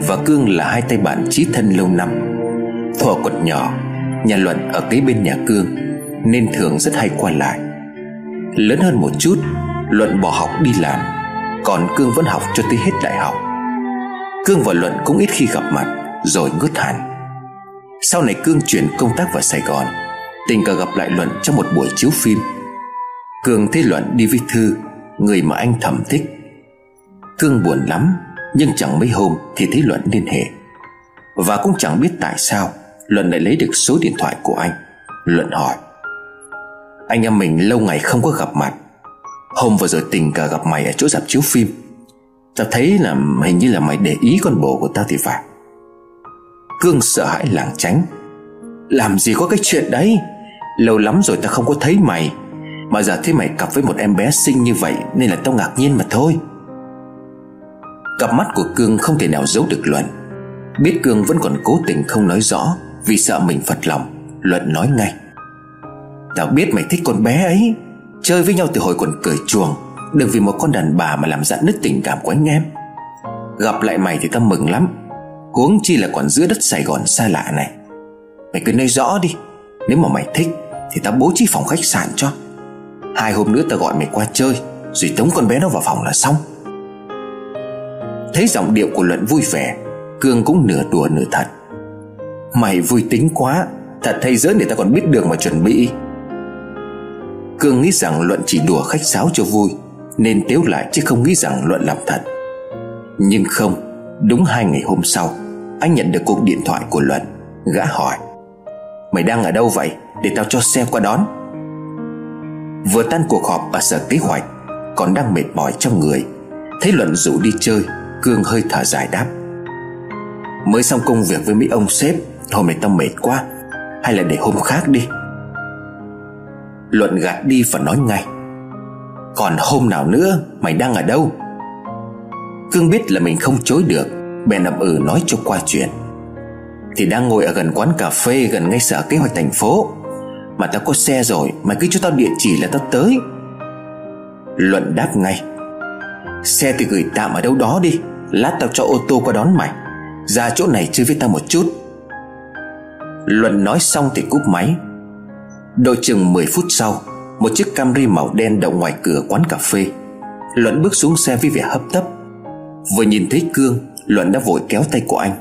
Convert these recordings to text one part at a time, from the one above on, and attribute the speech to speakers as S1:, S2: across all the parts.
S1: Và Cương là hai tay bạn chí thân lâu năm. Thuở còn nhỏ, Nhà Luận ở kế bên nhà Cương, Nên thường rất hay qua lại. Lớn hơn một chút, Luận bỏ học đi làm, Còn Cương vẫn học cho tới hết đại học. Cương và Luận cũng ít khi gặp mặt, Rồi ngớt hẳn. Sau này Cương chuyển công tác vào Sài Gòn, Tình cờ gặp lại Luận trong một buổi chiếu phim. Cương thấy Luận đi với Thư, Người mà anh thầm thích. Cương buồn lắm. Nhưng chẳng mấy hôm thì thấy Luận liên hệ. Và cũng chẳng biết tại sao, Luận lại lấy được số điện thoại của anh. Luận hỏi, Anh em mình lâu ngày không có gặp mặt. Hôm vừa rồi tình cờ gặp mày ở chỗ dạp chiếu phim. Tao thấy là hình như là mày để ý con bồ của tao thì phải. Cương sợ hãi lảng tránh, Làm gì có cái chuyện đấy? Lâu lắm rồi tao không có thấy mày. Mà giờ thấy mày cặp với một em bé xinh như vậy Nên là tao ngạc nhiên mà thôi. Cặp mắt của Cương không thể nào giấu được Luận. Biết Cương vẫn còn cố tình không nói rõ Vì sợ mình phật lòng, Luận nói ngay. Tao biết mày thích con bé ấy, Chơi với nhau từ hồi còn cười chuồng, Đừng vì một con đàn bà mà làm dạn nứt tình cảm của anh em. Gặp lại mày thì tao mừng lắm, Huống chi là còn giữa đất Sài Gòn xa lạ này. Mày cứ nói rõ đi, Nếu mà mày thích Thì tao bố trí phòng khách sạn cho. Hai hôm nữa tao gọi mày qua chơi, Rồi tống con bé nó vào phòng là xong. Thấy giọng điệu của Luận vui vẻ, Cương cũng nửa đùa nửa thật. Mày vui tính quá, Thật hay giỡn để ta còn biết đường mà chuẩn bị? Cương nghĩ rằng Luận chỉ đùa khách sáo cho vui, Nên tiếu lại chứ không nghĩ rằng Luận làm thật. Nhưng không, Đúng hai ngày hôm sau, Anh nhận được cuộc điện thoại của Luận, Gã hỏi, Mày đang ở đâu vậy? Để tao cho xe qua đón. Vừa tan cuộc họp ở sở kế hoạch, Còn đang mệt mỏi trong người, Thấy Luận rủ đi chơi Cương hơi thở dài đáp. Mới xong công việc với mấy ông sếp, Hôm nay tao mệt quá. Hay là để hôm khác đi. Luận gạt đi và nói ngay. Còn hôm nào nữa, Mày đang ở đâu? Cương biết là mình không chối được, Bèn ậm ừ nói cho qua chuyện. Thì đang ngồi ở gần quán cà phê Gần ngay sở kế hoạch thành phố. Mà tao có xe rồi, Mày cứ cho tao địa chỉ là tao tới. Luận đáp ngay. Xe thì gửi tạm ở đâu đó đi. Lát tao cho ô tô qua đón mày. Ra chỗ này chơi với tao một chút. Luận nói xong thì cúp máy. Đội chừng 10 phút sau, Một chiếc Camry màu đen đậu ngoài cửa quán cà phê. Luận bước xuống xe với vẻ hấp tấp. Vừa nhìn thấy Cương, Luận đã vội kéo tay của anh.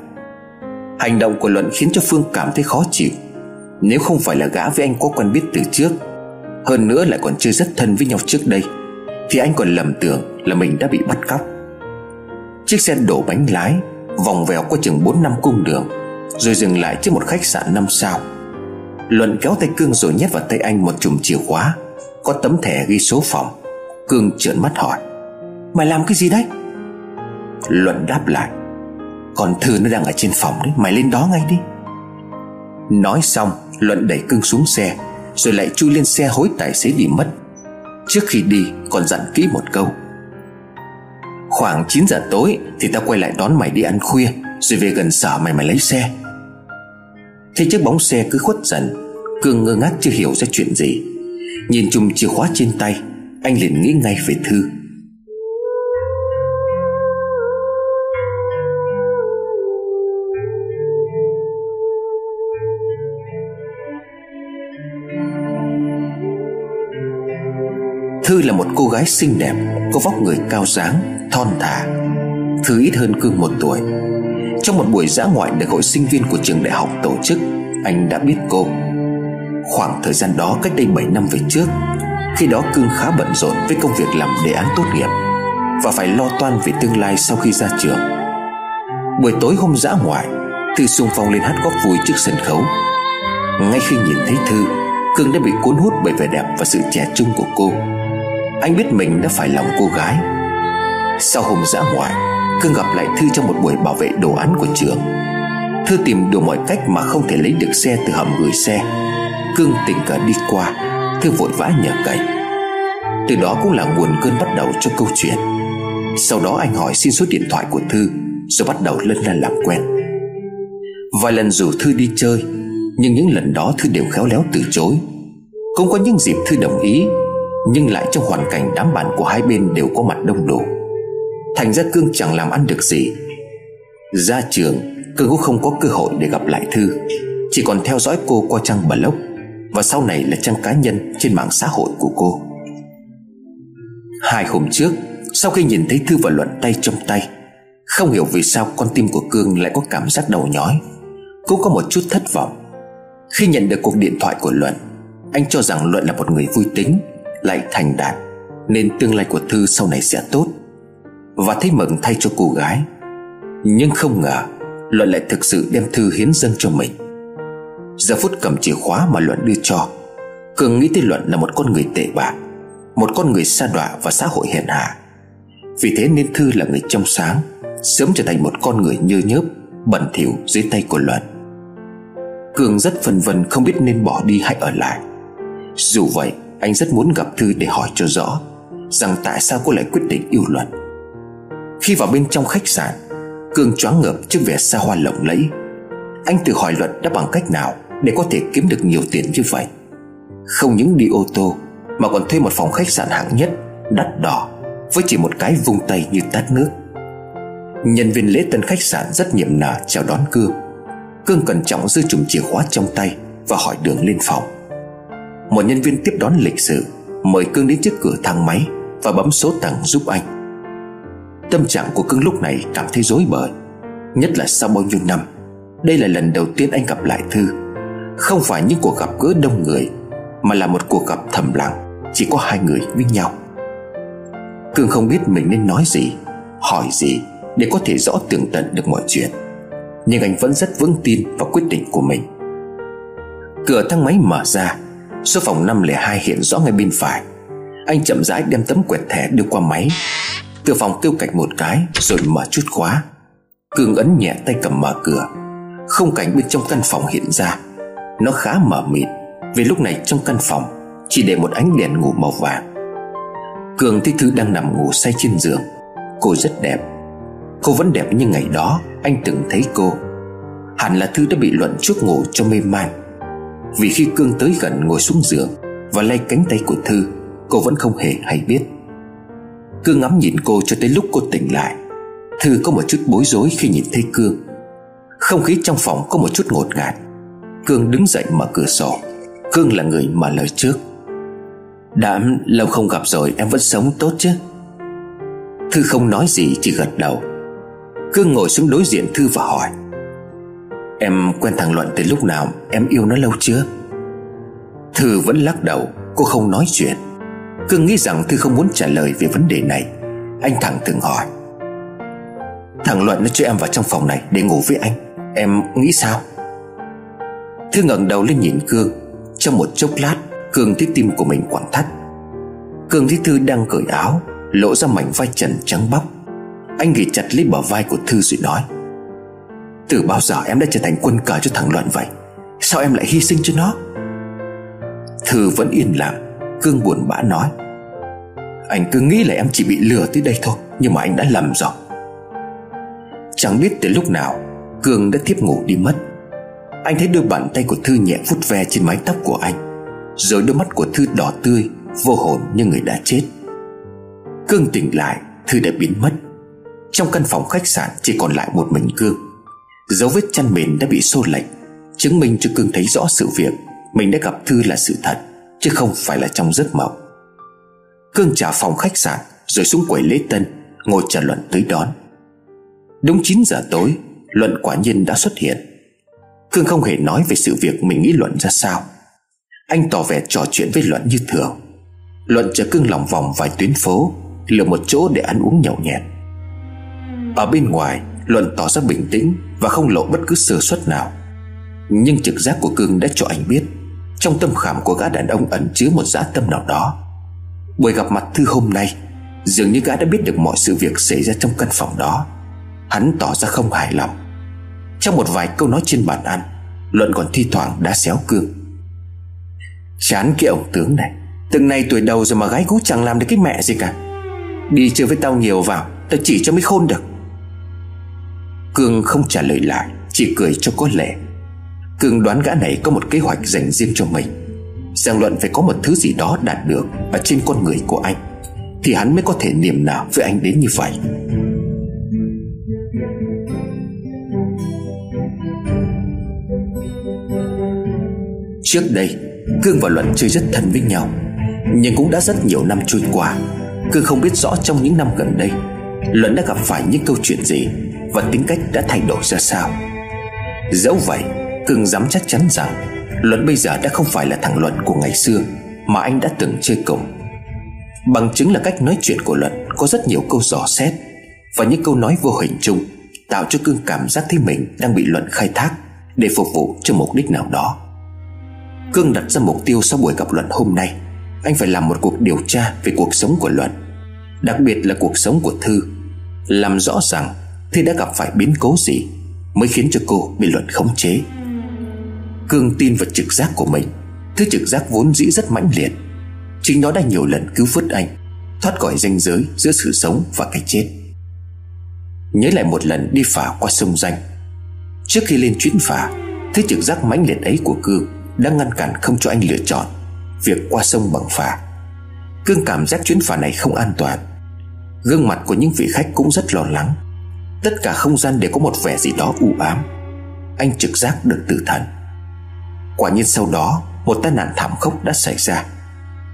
S1: Hành động của Luận khiến cho Phương cảm thấy khó chịu. Nếu không phải là gã với anh có quen biết từ trước, Hơn nữa lại còn chưa rất thân với nhau trước đây, Thì anh còn lầm tưởng là mình đã bị bắt cóc. Chiếc xe đổ bánh lái, Vòng vèo qua chừng 4 năm cung đường, Rồi dừng lại trước một khách sạn 5 sao. Luận kéo tay Cương rồi nhét vào tay anh một chùm chìa khóa, Có tấm thẻ ghi số phòng. Cương trợn mắt hỏi, Mày làm cái gì đấy? Luận đáp lại Còn Thư nó đang ở trên phòng đấy, Mày lên đó ngay đi. Nói xong, Luận đẩy Cương xuống xe, Rồi lại chui lên xe hối tài xế đi mất. Trước khi đi, còn dặn kỹ một câu Khoảng 9 giờ tối Thì tao quay lại đón mày đi ăn khuya, Rồi về gần sở mày mày lấy xe. Thế chiếc bóng xe cứ khuất dần Cương ngơ ngác chưa hiểu ra chuyện gì. Nhìn chùm chìa khóa trên tay, Anh liền nghĩ ngay về Thư. Thư là một cô gái xinh đẹp, Có vóc người cao dáng, Thon thả. Thư ít hơn Cương một tuổi. Trong một buổi dã ngoại được hội sinh viên của trường đại học tổ chức, Anh đã biết cô. Khoảng thời gian đó, cách đây 7 năm về trước, Khi đó Cương khá bận rộn với công việc làm đề án tốt nghiệp Và phải lo toan về tương lai sau khi ra trường. Buổi tối hôm dã ngoại, Thư xung phong lên hát góp vui trước sân khấu. Ngay khi nhìn thấy Thư, Cương đã bị cuốn hút bởi vẻ đẹp và sự trẻ trung của cô anh biết mình đã phải lòng cô gái. Sau hôm dã ngoại Cương gặp lại Thư trong một buổi bảo vệ đồ án của trường. Thư tìm đủ mọi cách mà không thể lấy được xe từ hầm gửi xe. Cương tình cờ đi qua, Thư vội vã nhờ cậy. Từ đó cũng là nguồn cơn bắt đầu cho câu chuyện. Sau đó anh hỏi xin số điện thoại của Thư, Rồi bắt đầu lân la làm quen. Vài lần rủ Thư đi chơi, Nhưng những lần đó Thư đều khéo léo từ chối. Cũng có những dịp Thư đồng ý nhưng lại trong hoàn cảnh đám bạn của hai bên đều có mặt đông đủ. Thành ra Cương chẳng làm ăn được gì. Ra trường, Cương cũng không có cơ hội để gặp lại Thư. Chỉ còn theo dõi cô qua trang blog. Và sau này là trang cá nhân trên mạng xã hội của cô. Hai hôm trước, Sau khi nhìn thấy Thư và Luận tay trong tay, Không hiểu vì sao con tim của Cương lại có cảm giác đầu nhói. Cũng có một chút thất vọng. Khi nhận được cuộc điện thoại của Luận, Anh cho rằng Luận là một người vui tính. Lại thành đạt, Nên tương lai của Thư sau này sẽ tốt. Và thấy mừng thay cho cô gái, Nhưng không ngờ Luận lại thực sự đem Thư hiến dâng cho mình. Giờ phút cầm chìa khóa mà Luận đưa cho, Cường nghĩ tới Luận là một con người tệ bạc, Một con người xa đọa và xã hội hèn hạ. Vì thế nên Thư là người trong sáng, Sớm trở thành một con người nhơ nhớp, Bẩn thỉu dưới tay của Luận. Cường rất phân vân không biết nên bỏ đi hay ở lại. Dù vậy anh rất muốn gặp Thư để hỏi cho rõ Rằng tại sao cô lại quyết định yêu Luận Khi vào bên trong khách sạn, cương choáng ngợp trước vẻ xa hoa lộng lẫy. Anh tự hỏi Luận đã bằng cách nào Để có thể kiếm được nhiều tiền như vậy. Không những đi ô tô, Mà còn thuê một phòng khách sạn hạng nhất, Đắt đỏ, Với chỉ một cái vung tay như tát nước. Nhân viên lễ tân khách sạn rất nhiệm nở chào đón Cương. Cương cẩn trọng giữ chùm chìa khóa trong tay Và hỏi đường lên phòng. Một nhân viên tiếp đón lịch sự, Mời Cương đến trước cửa thang máy Và bấm số tầng giúp anh. Tâm trạng của Cương lúc này cảm thấy rối bời, Nhất là sau bao nhiêu năm, Đây là lần đầu tiên anh gặp lại Thư. Không phải những cuộc gặp gỡ đông người, Mà là một cuộc gặp thầm lặng, Chỉ có hai người với nhau. Cương không biết mình nên nói gì, Hỏi gì Để có thể rõ tường tận được mọi chuyện. Nhưng anh vẫn rất vững tin vào quyết định của mình. Cửa thang máy mở ra Số phòng 502 hiện rõ ngay bên phải. Anh chậm rãi đem tấm quẹt thẻ đưa qua máy. Từ phòng kêu cạch một cái, Rồi mở chút khóa. Cường ấn nhẹ tay cầm mở cửa. Không cảnh bên trong căn phòng hiện ra. Nó khá mờ mịt, Vì lúc này trong căn phòng Chỉ để một ánh đèn ngủ màu vàng. Cường thấy Thư đang nằm ngủ say trên giường. Cô rất đẹp. Cô vẫn đẹp như ngày đó, Anh từng thấy cô. Hẳn là Thư đã bị luận chuốc ngủ cho mê man. Vì khi Cương tới gần ngồi xuống giường Và lay cánh tay của Thư, Cô vẫn không hề hay biết. Cương ngắm nhìn cô cho tới lúc cô tỉnh lại, Thư có một chút bối rối khi nhìn thấy Cương. Không khí trong phòng có một chút ngột ngạt. Cương đứng dậy mở cửa sổ. Cương là người mở lời trước. Đã lâu không gặp rồi, em vẫn sống tốt chứ? Thư không nói gì, chỉ gật đầu. Cương ngồi xuống đối diện Thư và hỏi. Em quen thằng Luận từ lúc nào, Em yêu nó lâu chưa? Thư vẫn lắc đầu, Cô không nói chuyện. Cương nghĩ rằng Thư không muốn trả lời về vấn đề này. Anh thẳng thừng hỏi. Thằng Luận nó cho em vào trong phòng này Để ngủ với anh. Em nghĩ sao? Thư ngẩng đầu lên nhìn Cương. Trong một chốc lát, Cương thấy tim của mình quặn thắt. Cương thấy Thư đang cởi áo, Lộ ra mảnh vai trần trắng bóc. Anh ghi chặt lấy bờ vai của Thư rồi nói. Từ bao giờ em đã trở thành quân cờ cho thằng Luận vậy? Sao em lại hy sinh cho nó? Thư vẫn yên lặng, Cương buồn bã nói. Anh cứ nghĩ là em chỉ bị lừa tới đây thôi, Nhưng mà anh đã lầm rồi. Chẳng biết từ lúc nào, Cương đã thiếp ngủ đi mất. Anh thấy đôi bàn tay của Thư nhẹ vút ve trên mái tóc của anh, Rồi đôi mắt của Thư đỏ tươi, Vô hồn như người đã chết. Cương tỉnh lại, Thư đã biến mất. Trong căn phòng khách sạn chỉ còn lại một mình Cương. Dấu vết chăn mền đã bị xô lệch, Chứng minh cho Cương thấy rõ sự việc. Mình đã gặp Thư là sự thật, Chứ không phải là trong giấc mộng. Cương trả phòng khách sạn, Rồi xuống quầy lễ tân, Ngồi chờ Luận tới đón. Đúng 9 giờ tối, Luận quả nhiên đã xuất hiện. Cương không hề nói về sự việc mình nghĩ Luận ra sao. Anh tỏ vẻ trò chuyện với Luận như thường. Luận chờ Cương lòng vòng vài tuyến phố, Lựa một chỗ để ăn uống nhậu nhẹt. Ở bên ngoài, Luận tỏ ra bình tĩnh và không lộ bất cứ sơ suất nào. Nhưng trực giác của Cương đã cho anh biết, trong tâm khảm của gã đàn ông ẩn chứa một dã tâm nào đó. Buổi gặp mặt Thư hôm nay, Dường như gã đã biết được mọi sự việc xảy ra trong căn phòng đó. Hắn tỏ ra không hài lòng. Trong một vài câu nói trên bàn ăn, Luận còn thi thoảng đã xéo cương. Chán cái ông tướng này, Từng này tuổi đầu rồi mà gái gú chẳng làm được cái mẹ gì cả. Đi chơi với tao nhiều vào, Tao chỉ cho mới khôn được. Cương không trả lời lại, Chỉ cười cho có lẽ Cương đoán gã này có một kế hoạch dành riêng cho mình. Giang Luận phải có một thứ gì đó đạt được Ở trên con người của anh, Thì hắn mới có thể niềm nào với anh đến như vậy. Trước đây, Cương và Luận chơi rất thân với nhau, Nhưng cũng đã rất nhiều năm trôi qua. Cương không biết rõ trong những năm gần đây, Luận đã gặp phải những câu chuyện gì. Và tính cách đã thay đổi ra sao? Dẫu vậy Cương dám chắc chắn rằng Luận bây giờ đã không phải là thằng Luận của ngày xưa Mà anh đã từng chơi cùng. Bằng chứng là cách nói chuyện của Luận Có rất nhiều câu dò xét Và những câu nói vô hình chung Tạo cho Cương cảm giác thấy mình đang bị Luận khai thác Để phục vụ cho mục đích nào đó. Cương đặt ra mục tiêu sau buổi gặp Luận hôm nay. Anh phải làm một cuộc điều tra về cuộc sống của Luận Đặc biệt là cuộc sống của Thư, Làm rõ rằng thế đã gặp phải biến cố gì Mới khiến cho cô bị Luận khống chế? Cương tin vào trực giác của mình, Thứ trực giác vốn dĩ rất mãnh liệt. Chính nó đã nhiều lần cứu vớt anh, Thoát khỏi ranh giới giữa sự sống và cái chết. Nhớ lại một lần đi phà qua sông Danh. Trước khi lên chuyến phà Thứ trực giác mãnh liệt ấy của Cương Đã ngăn cản không cho anh lựa chọn Việc qua sông bằng phà Cương cảm giác chuyến phà này không an toàn. Gương mặt của những vị khách cũng rất lo lắng. Tất cả không gian đều có một vẻ gì đó u ám. Anh trực giác được tử thần. Quả nhiên sau đó, Một tai nạn thảm khốc đã xảy ra.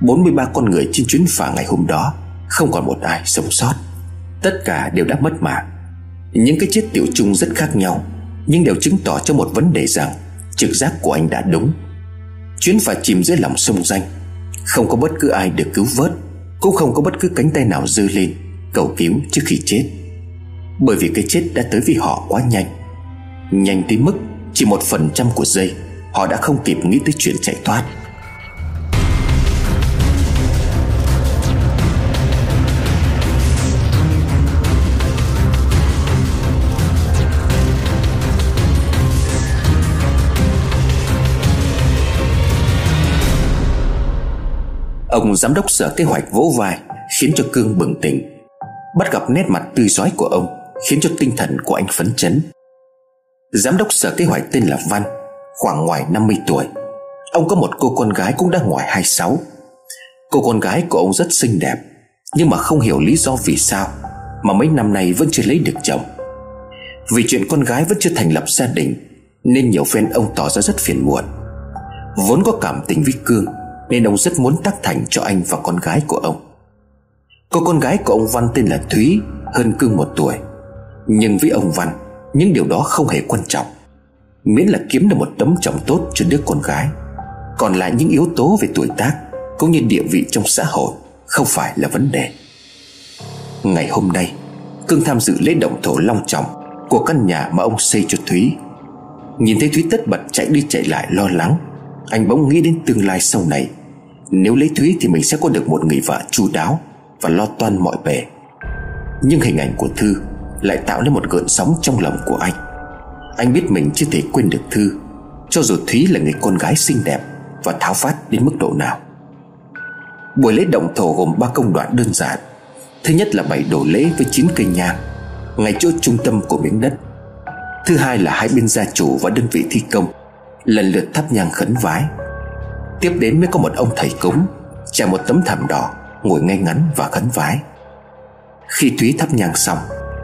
S1: 43 con người trên chuyến phà ngày hôm đó, Không còn một ai sống sót. Tất cả đều đã mất mạng. Những cái chết tiểu chung rất khác nhau, Nhưng đều chứng tỏ cho một vấn đề rằng Trực giác của anh đã đúng. Chuyến phà chìm dưới lòng sông danh, Không có bất cứ ai được cứu vớt, Cũng không có bất cứ cánh tay nào dư lên, Cầu cứu trước khi chết. Bởi vì cái chết đã tới vì họ quá nhanh. Nhanh tới mức Chỉ một phần trăm của giây, Họ đã không kịp nghĩ tới chuyện chạy thoát. Ông giám đốc sở kế hoạch vỗ vai, Khiến cho Cương bừng tỉnh, Bắt gặp nét mặt tươi giói của ông. Khiến cho tinh thần của anh phấn chấn. Giám đốc sở kế hoạch tên là Văn, Khoảng ngoài 50 tuổi. Ông có một cô con gái cũng đã ngoài 26 Cô con gái của ông rất xinh đẹp, Nhưng mà không hiểu lý do vì sao Mà mấy năm nay vẫn chưa lấy được chồng. Vì chuyện con gái vẫn chưa thành lập gia đình, Nên nhiều phen ông tỏ ra rất phiền muộn. Vốn có cảm tình với Cương, Nên ông rất muốn tác thành cho anh và con gái của ông. Cô con gái của ông Văn tên là Thúy, Hơn Cương một tuổi. Nhưng với ông Văn, Những điều đó không hề quan trọng. Miễn là kiếm được một tấm chồng tốt cho đứa con gái. Còn lại những yếu tố về tuổi tác Cũng như địa vị trong xã hội Không phải là vấn đề. Ngày hôm nay, Cương tham dự lễ động thổ long trọng Của căn nhà mà ông xây cho Thúy. Nhìn thấy Thúy tất bật chạy đi chạy lại lo lắng, Anh bỗng nghĩ đến tương lai sau này. Nếu lấy Thúy thì mình sẽ có được một người vợ chu đáo Và lo toan mọi bề. Nhưng hình ảnh của Thư lại tạo nên một gợn sóng trong lòng của anh. Anh biết mình chưa thể quên được Thư, Cho dù Thúy là người con gái xinh đẹp Và tháo phát đến mức độ nào. Buổi lễ động thổ gồm ba công đoạn đơn giản. Thứ nhất là bảy đổ lễ với chín cây nhang, Ngay chỗ trung tâm của miếng đất. Thứ hai là hai bên gia chủ và đơn vị thi công, Lần lượt thắp nhang khấn vái. Tiếp đến mới có một ông thầy cúng Trải một tấm thảm đỏ, Ngồi ngay ngắn và khấn vái. Khi Thúy thắp nhang xong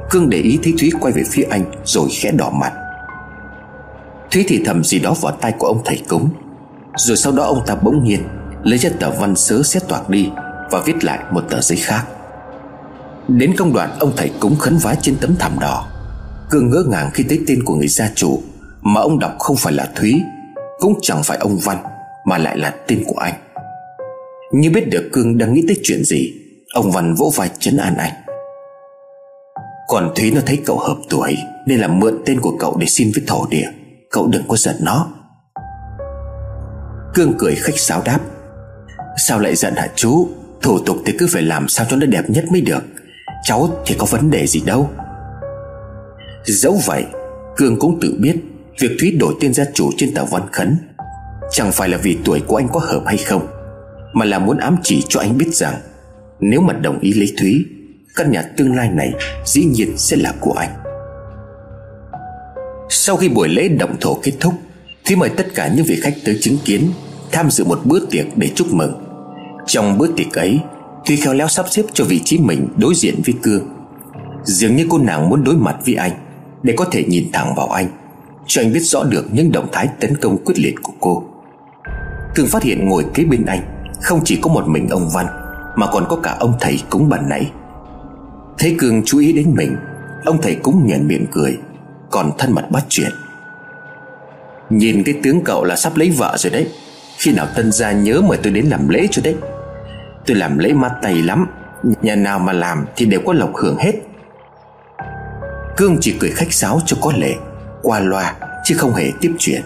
S1: Cương để ý thấy Thúy quay về phía anh, Rồi khẽ đỏ mặt. Thúy thì thầm gì đó vào tay của ông thầy cúng. Rồi sau đó ông ta bỗng nhiên Lấy ra tờ văn sớ xét toạc đi Và viết lại một tờ giấy khác. Đến công đoạn ông thầy cúng khấn vái trên tấm thảm đỏ Cương ngỡ ngàng khi thấy tên của người gia chủ Mà ông đọc không phải là Thúy, Cũng chẳng phải ông Văn, Mà lại là tên của anh. Như biết được Cương đang nghĩ tới chuyện gì, Ông Văn vỗ vai chấn an anh. Còn Thúy nó thấy cậu hợp tuổi, Nên là mượn tên của cậu để xin với thổ địa. Cậu đừng có giận nó. Cương cười khách sáo đáp, Sao lại giận hả chú? Thủ tục thì cứ phải làm sao cho nó đẹp nhất mới được. Cháu thì có vấn đề gì đâu. Dẫu vậy, Cương cũng tự biết Việc Thúy đổi tên gia chủ trên tờ văn khấn Chẳng phải là vì tuổi của anh có hợp hay không, Mà là muốn ám chỉ cho anh biết rằng Nếu mà đồng ý lấy Thúy Căn nhà tương lai này Dĩ nhiên sẽ là của anh. Sau khi buổi lễ động thổ kết thúc, thì mời tất cả những vị khách tới chứng kiến, Tham dự một bữa tiệc để chúc mừng. Trong bữa tiệc ấy tuy khéo léo sắp xếp cho vị trí mình đối diện với Cương. Dường như cô nàng muốn đối mặt với anh Để có thể nhìn thẳng vào anh, Cho anh biết rõ được những động thái tấn công quyết liệt của cô. Cương phát hiện ngồi kế bên anh Không chỉ có một mình ông Văn, Mà còn có cả ông thầy cúng bàn nãy. Thấy Cương chú ý đến mình, Ông thầy cúng nhận miệng cười, Còn thân mật bắt chuyện. Nhìn cái tướng cậu là sắp lấy vợ rồi đấy, Khi nào tân gia nhớ mời tôi đến làm lễ cho đấy. Tôi làm lễ ma tay lắm, Nhà nào mà làm thì đều có lộc hưởng hết. Cương chỉ cười khách sáo cho có lệ, Qua loa, chứ không hề tiếp chuyện.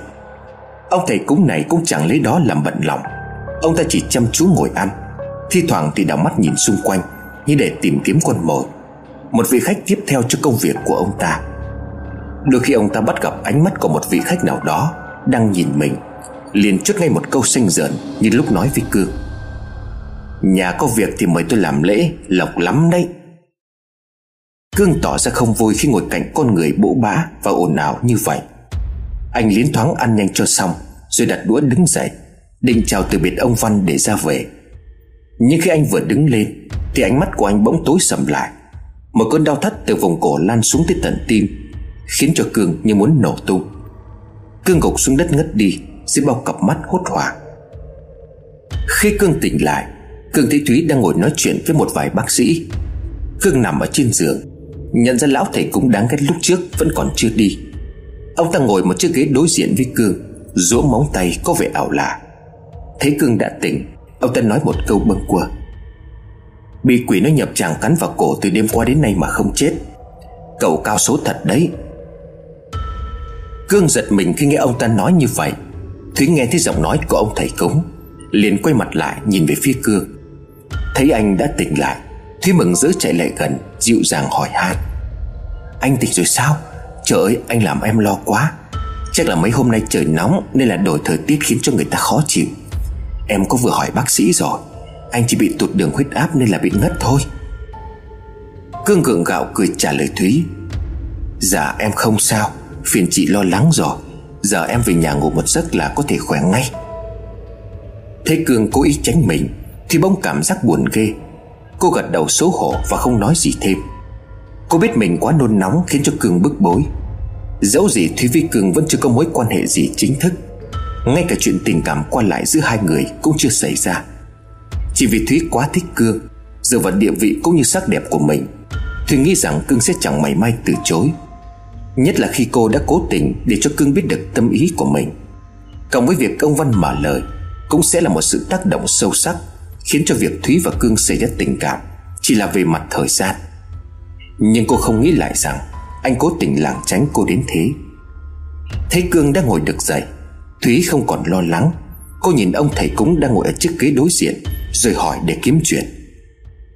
S1: Ông thầy cúng này cũng chẳng lấy đó làm bận lòng. Ông ta chỉ chăm chú ngồi ăn, Thi thoảng thì đảo mắt nhìn xung quanh, Như để tìm kiếm con mồi. Một vị khách tiếp theo cho công việc của ông ta. Đôi khi ông ta bắt gặp ánh mắt của một vị khách nào đó Đang nhìn mình, liền chốt ngay một câu xanh dợn Như lúc nói với Cương. Nhà có việc thì mời tôi làm lễ, Lộc lắm đấy. Cương tỏ ra không vui khi ngồi cạnh con người bỗ bã Và ồn ào như vậy. Anh liến thoáng ăn nhanh cho xong, Rồi đặt đũa đứng dậy, Định chào từ biệt ông Văn để ra về. Nhưng khi anh vừa đứng lên, Thì ánh mắt của anh bỗng tối sầm lại. Một cơn đau thắt từ vùng cổ lan xuống tới tận tim, Khiến cho Cương như muốn nổ tung. Cương gục xuống đất ngất đi Dưới bao cặp mắt hốt hoảng. Khi Cương tỉnh lại, Cương thấy Thúy đang ngồi nói chuyện với một vài bác sĩ. Cương nằm ở trên giường, Nhận ra lão thầy cũng đáng ghét lúc trước Vẫn còn chưa đi. Ông ta ngồi một chiếc ghế đối diện với Cương Rũa móng tay có vẻ ảo lạ. Thấy Cương đã tỉnh, Ông ta nói một câu bâng quơ. Bị quỷ nó nhập chàng cắn vào cổ từ đêm qua đến nay mà không chết. Cậu cao số thật đấy. Cương giật mình khi nghe ông ta nói như vậy. Thúy nghe thấy giọng nói của ông thầy cúng, liền quay mặt lại nhìn về phía Cương. Thấy anh đã tỉnh lại, Thúy mừng rỡ chạy lại gần, Dịu dàng hỏi han. Anh tỉnh rồi sao? Trời ơi, anh làm em lo quá. Chắc là mấy hôm nay trời nóng Nên là đổi thời tiết khiến cho người ta khó chịu. Em có vừa hỏi bác sĩ rồi. Anh chỉ bị tụt đường huyết áp nên là bị ngất thôi. Cương gượng gạo cười trả lời Thúy. Dạ em không sao. Phiền chị lo lắng rồi. Giờ em về nhà ngủ một giấc là có thể khỏe ngay. Thấy Cương cố ý tránh mình, Thì bỗng cảm giác buồn ghê. Cô gật đầu xấu hổ và không nói gì thêm. Cô biết mình quá nôn nóng Khiến cho Cương bức bối. Dẫu gì Thúy với Cương vẫn chưa có mối quan hệ gì chính thức, Ngay cả chuyện tình cảm qua lại giữa hai người Cũng chưa xảy ra. Chỉ vì Thúy quá thích Cương Dựa vào địa vị cũng như sắc đẹp của mình. Thúy nghĩ rằng Cương sẽ chẳng mảy may từ chối. Nhất là khi cô đã cố tình Để cho Cương biết được tâm ý của mình. Cộng với việc ông Văn mở lời, Cũng sẽ là một sự tác động sâu sắc, Khiến cho việc Thúy và Cương xảy ra tình cảm Chỉ là về mặt thời gian. Nhưng cô không nghĩ lại rằng Anh cố tình lảng tránh cô đến thế. Thấy Cương đã ngồi được dậy, Thúy không còn lo lắng. Cô nhìn ông thầy cúng đang ngồi ở chiếc ghế đối diện rồi hỏi để kiếm chuyện.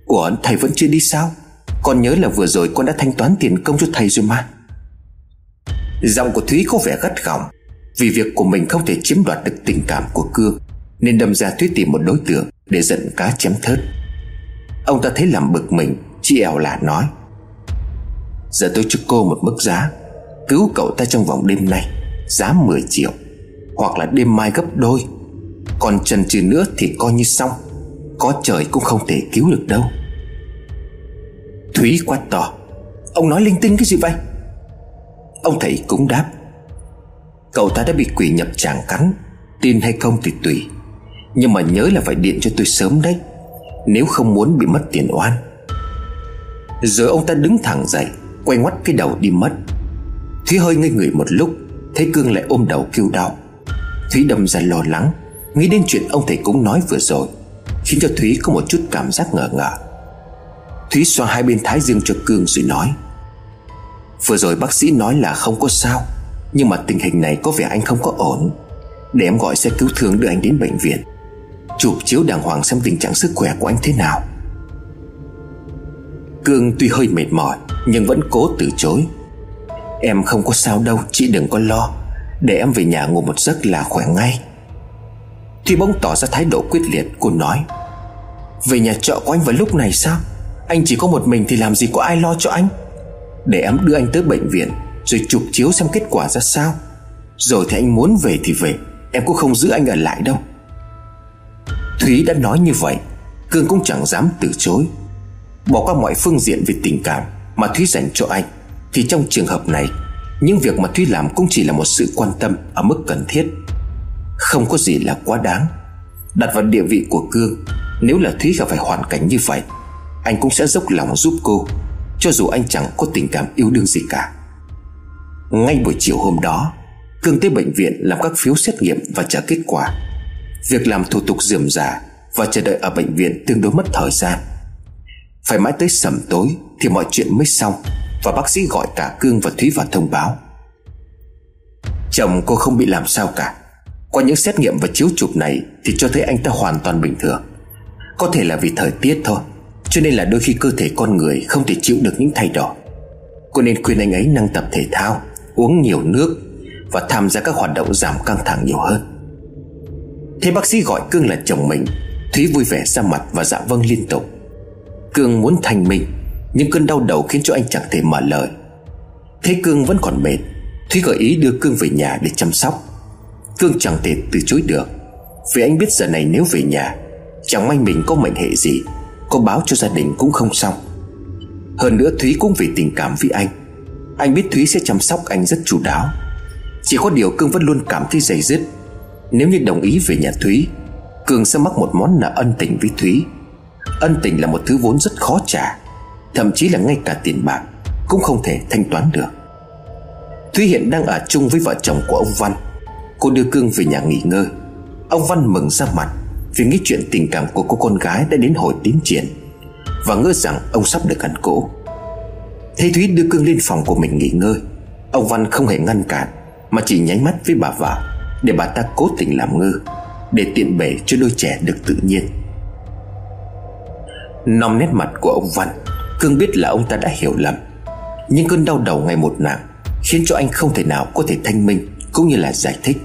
S1: Ủa, thầy vẫn chưa đi sao? Con nhớ là vừa rồi con đã thanh toán tiền công cho thầy rồi mà. Giọng của Thúy có vẻ gắt gỏng. Vì việc của mình không thể chiếm đoạt được tình cảm của Cương, Nên đâm ra Thúy tìm một đối tượng Để giận cá chém thớt. Ông ta thấy làm bực mình Chị ẻo là nói. Giờ tôi cho cô một mức giá, Cứu cậu ta trong vòng đêm nay, Giá 10 triệu, Hoặc là đêm mai gấp đôi. Còn trần trừ nữa thì coi như xong. Có trời cũng không thể cứu được đâu. Thúy quát to. Ông nói linh tinh cái gì vậy? Ông thầy cũng đáp. Cậu ta đã bị quỷ nhập tràng cắn, Tin hay không thì tùy. Nhưng mà nhớ là phải điện cho tôi sớm đấy, Nếu không muốn bị mất tiền oan. Rồi ông ta đứng thẳng dậy, Quay ngoắt cái đầu đi mất. Thúy hơi ngây người một lúc, Thấy Cương lại ôm đầu kêu đau. Thúy đâm ra lo lắng, Nghĩ đến chuyện ông thầy cũng nói vừa rồi. Khiến cho Thúy có một chút cảm giác ngờ ngợ. Thúy xoa hai bên thái dương cho Cương rồi nói, Vừa rồi bác sĩ nói là không có sao, Nhưng mà tình hình này có vẻ anh không có ổn. Để em gọi xe cứu thương đưa anh đến bệnh viện Chụp chiếu đàng hoàng xem tình trạng sức khỏe của anh thế nào. Cương tuy hơi mệt mỏi, Nhưng vẫn cố từ chối. Em không có sao đâu, Chị đừng có lo. Để em về nhà ngủ một giấc là khỏe ngay. Thì bỗng tỏ ra thái độ quyết liệt, Cô nói. Về nhà trọ của anh vào lúc này sao? Anh chỉ có một mình thì làm gì có ai lo cho anh? Để em đưa anh tới bệnh viện, Rồi chụp chiếu xem kết quả ra sao. Rồi thì anh muốn về thì về, Em cũng không giữ anh ở lại đâu. Thúy đã nói như vậy, Cương cũng chẳng dám từ chối. Bỏ qua mọi phương diện về tình cảm Mà Thúy dành cho anh, Thì trong trường hợp này, Những việc mà Thúy làm cũng chỉ là một sự quan tâm Ở mức cần thiết. Không có gì là quá đáng. Đặt vào địa vị của Cương, Nếu là Thúy gặp phải hoàn cảnh như vậy, Anh cũng sẽ dốc lòng giúp cô, Cho dù anh chẳng có tình cảm yêu đương gì cả. Ngay buổi chiều hôm đó, Cương tới bệnh viện làm các phiếu xét nghiệm và trả kết quả. Việc làm thủ tục dườm giả Và chờ đợi ở bệnh viện tương đối mất thời gian. Phải mãi tới sầm tối Thì mọi chuyện mới xong Và bác sĩ gọi cả Cương và Thúy vào thông báo. Chồng cô không bị làm sao cả. Qua những xét nghiệm và chiếu chụp này Thì cho thấy anh ta hoàn toàn bình thường. Có thể là vì thời tiết thôi, Cho nên là đôi khi cơ thể con người Không thể chịu được những thay đổi. Cô nên khuyên anh ấy năng tập thể thao, Uống nhiều nước Và tham gia các hoạt động giảm căng thẳng nhiều hơn. Thế bác sĩ gọi Cương là chồng mình, Thúy vui vẻ ra mặt và dạ vâng liên tục. Cương muốn thành mình, Nhưng cơn đau đầu khiến cho anh chẳng thể mở lời. Thế Cương vẫn còn mệt, Thúy gợi ý đưa Cương về nhà để chăm sóc. Cương chẳng thể từ chối được. Vì anh biết giờ này nếu về nhà, Chẳng may mình có mệnh hệ gì, Có báo cho gia đình cũng không xong. Hơn nữa Thúy cũng vì tình cảm với anh. Anh biết Thúy sẽ chăm sóc anh rất chu đáo. Chỉ có điều Cương vẫn luôn cảm thấy dày dứt. Nếu như đồng ý về nhà Thúy, Cương sẽ mắc một món nợ ân tình với Thúy. Ân tình là một thứ vốn rất khó trả, Thậm chí là ngay cả tiền bạc Cũng không thể thanh toán được. Thúy hiện đang ở chung với vợ chồng của ông Văn. Cô đưa Cương về nhà nghỉ ngơi. Ông Văn mừng ra mặt Vì nghĩ chuyện tình cảm của cô con gái đã đến hồi tiến triển Và ngỡ rằng ông sắp được gắn cỗ. Thấy Thúy đưa Cương lên phòng của mình nghỉ ngơi. Ông Văn không hề ngăn cản, Mà chỉ nháy mắt với bà vợ Để bà ta cố tình làm ngơ, Để tiện bể cho đôi trẻ được tự nhiên. Nom nét mặt của ông Văn, Cương biết là ông ta đã hiểu lầm. Nhưng cơn đau đầu ngày một nặng Khiến cho anh không thể nào có thể thanh minh. Cũng như là giải thích.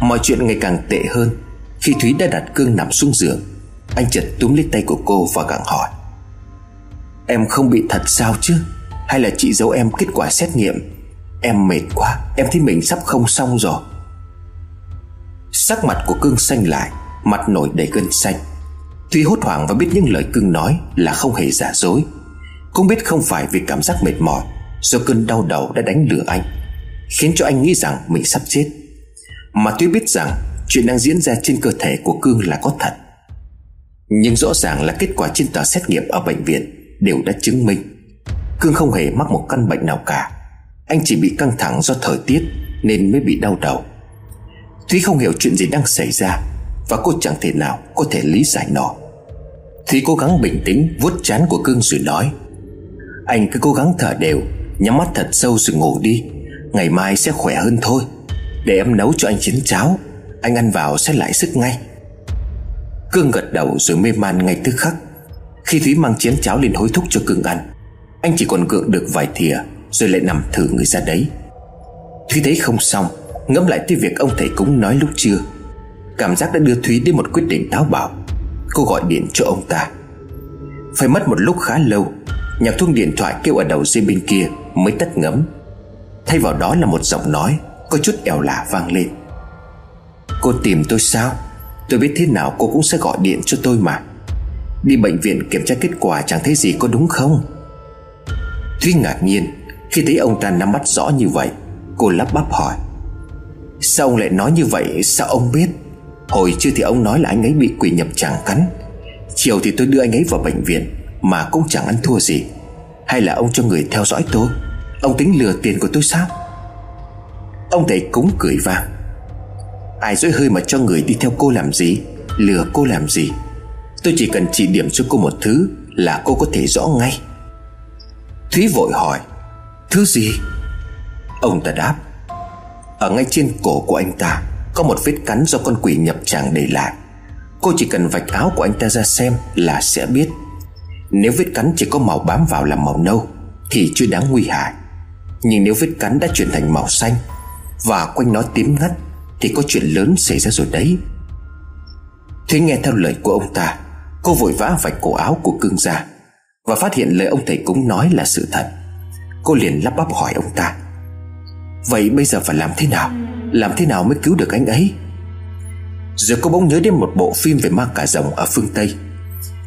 S1: Mọi chuyện ngày càng tệ hơn Khi Thúy đã đặt Cương nằm xuống giường. Anh chợt túm lấy tay của cô và gặng hỏi. Em không bị thật sao chứ? Hay là chị giấu em kết quả xét nghiệm? Em mệt quá, Em thấy mình sắp không xong rồi. Sắc mặt của Cương xanh lại, Mặt nổi đầy gân xanh. Thúy hốt hoảng và biết những lời Cương nói Là không hề giả dối. Cũng biết không phải vì cảm giác mệt mỏi Do cơn đau đầu đã đánh lừa anh. Khiến cho anh nghĩ rằng mình sắp chết. Mà tuy biết rằng Chuyện đang diễn ra trên cơ thể của Cương là có thật. Nhưng rõ ràng là kết quả trên tờ xét nghiệm ở bệnh viện Đều đã chứng minh Cương không hề mắc một căn bệnh nào cả. Anh chỉ bị căng thẳng do thời tiết Nên mới bị đau đầu. Thúy không hiểu chuyện gì đang xảy ra Và cô chẳng thể nào có thể lý giải nó Thúy cố gắng bình tĩnh vuốt chán của Cương rồi nói, Anh cứ cố gắng thở đều, Nhắm mắt thật sâu rồi ngủ đi. Ngày mai sẽ khỏe hơn thôi. Để em nấu cho anh chén cháo, Anh ăn vào sẽ lại sức ngay. Cương gật đầu rồi mê man ngay tức khắc. Khi Thúy mang chén cháo lên hối thúc cho Cương ăn, Anh chỉ còn gượng được vài thìa Rồi lại nằm thử người ra đấy. Thúy thấy không xong, Ngẫm lại tới việc ông thầy cúng nói lúc trưa. Cảm giác đã đưa Thúy đến một quyết định táo bạo. Cô gọi điện cho ông ta. Phải mất một lúc khá lâu, Nhạc chuông điện thoại kêu ở đầu dây bên kia Mới tắt ngấm. Thay vào đó là một giọng nói, Có chút ẻo lả vang lên. Cô tìm tôi sao? Tôi biết thế nào cô cũng sẽ gọi điện cho tôi mà. Đi bệnh viện kiểm tra kết quả chẳng thấy gì có đúng không? Thúy ngạc nhiên, Khi thấy ông ta nắm bắt rõ như vậy, Cô lắp bắp hỏi. Sao ông lại nói như vậy? Sao ông biết? Hồi chưa thì ông nói là anh ấy bị quỷ nhập tràng cắn. Chiều thì tôi đưa anh ấy vào bệnh viện, Mà cũng chẳng ăn thua gì. Hay là ông cho người theo dõi tôi? Ông tính lừa tiền của tôi sao? Ông thầy cúng cười vang Ai dối hơi mà cho người đi theo cô làm gì, Lừa cô làm gì? Tôi chỉ cần chỉ điểm cho cô một thứ Là cô có thể rõ ngay. Thúy vội hỏi, Thứ gì? Ông ta đáp, Ở ngay trên cổ của anh ta Có một vết cắn do con quỷ nhập tràng để lại. Cô chỉ cần vạch áo của anh ta ra xem Là sẽ biết. Nếu vết cắn chỉ có màu bám vào là màu nâu Thì chưa đáng nguy hại. Nhưng nếu vết cắn đã chuyển thành màu xanh Và quanh nó tím ngắt, Thì có chuyện lớn xảy ra rồi đấy. Thúy nghe theo lời của ông ta, Cô vội vã vạch cổ áo của cương ra Và phát hiện lời ông thầy cúng nói là sự thật. Cô liền lắp bắp hỏi ông ta, Vậy bây giờ phải làm thế nào? Làm thế nào mới cứu được anh ấy? Rồi cô bỗng nhớ đến một bộ phim về ma cà rồng ở phương Tây.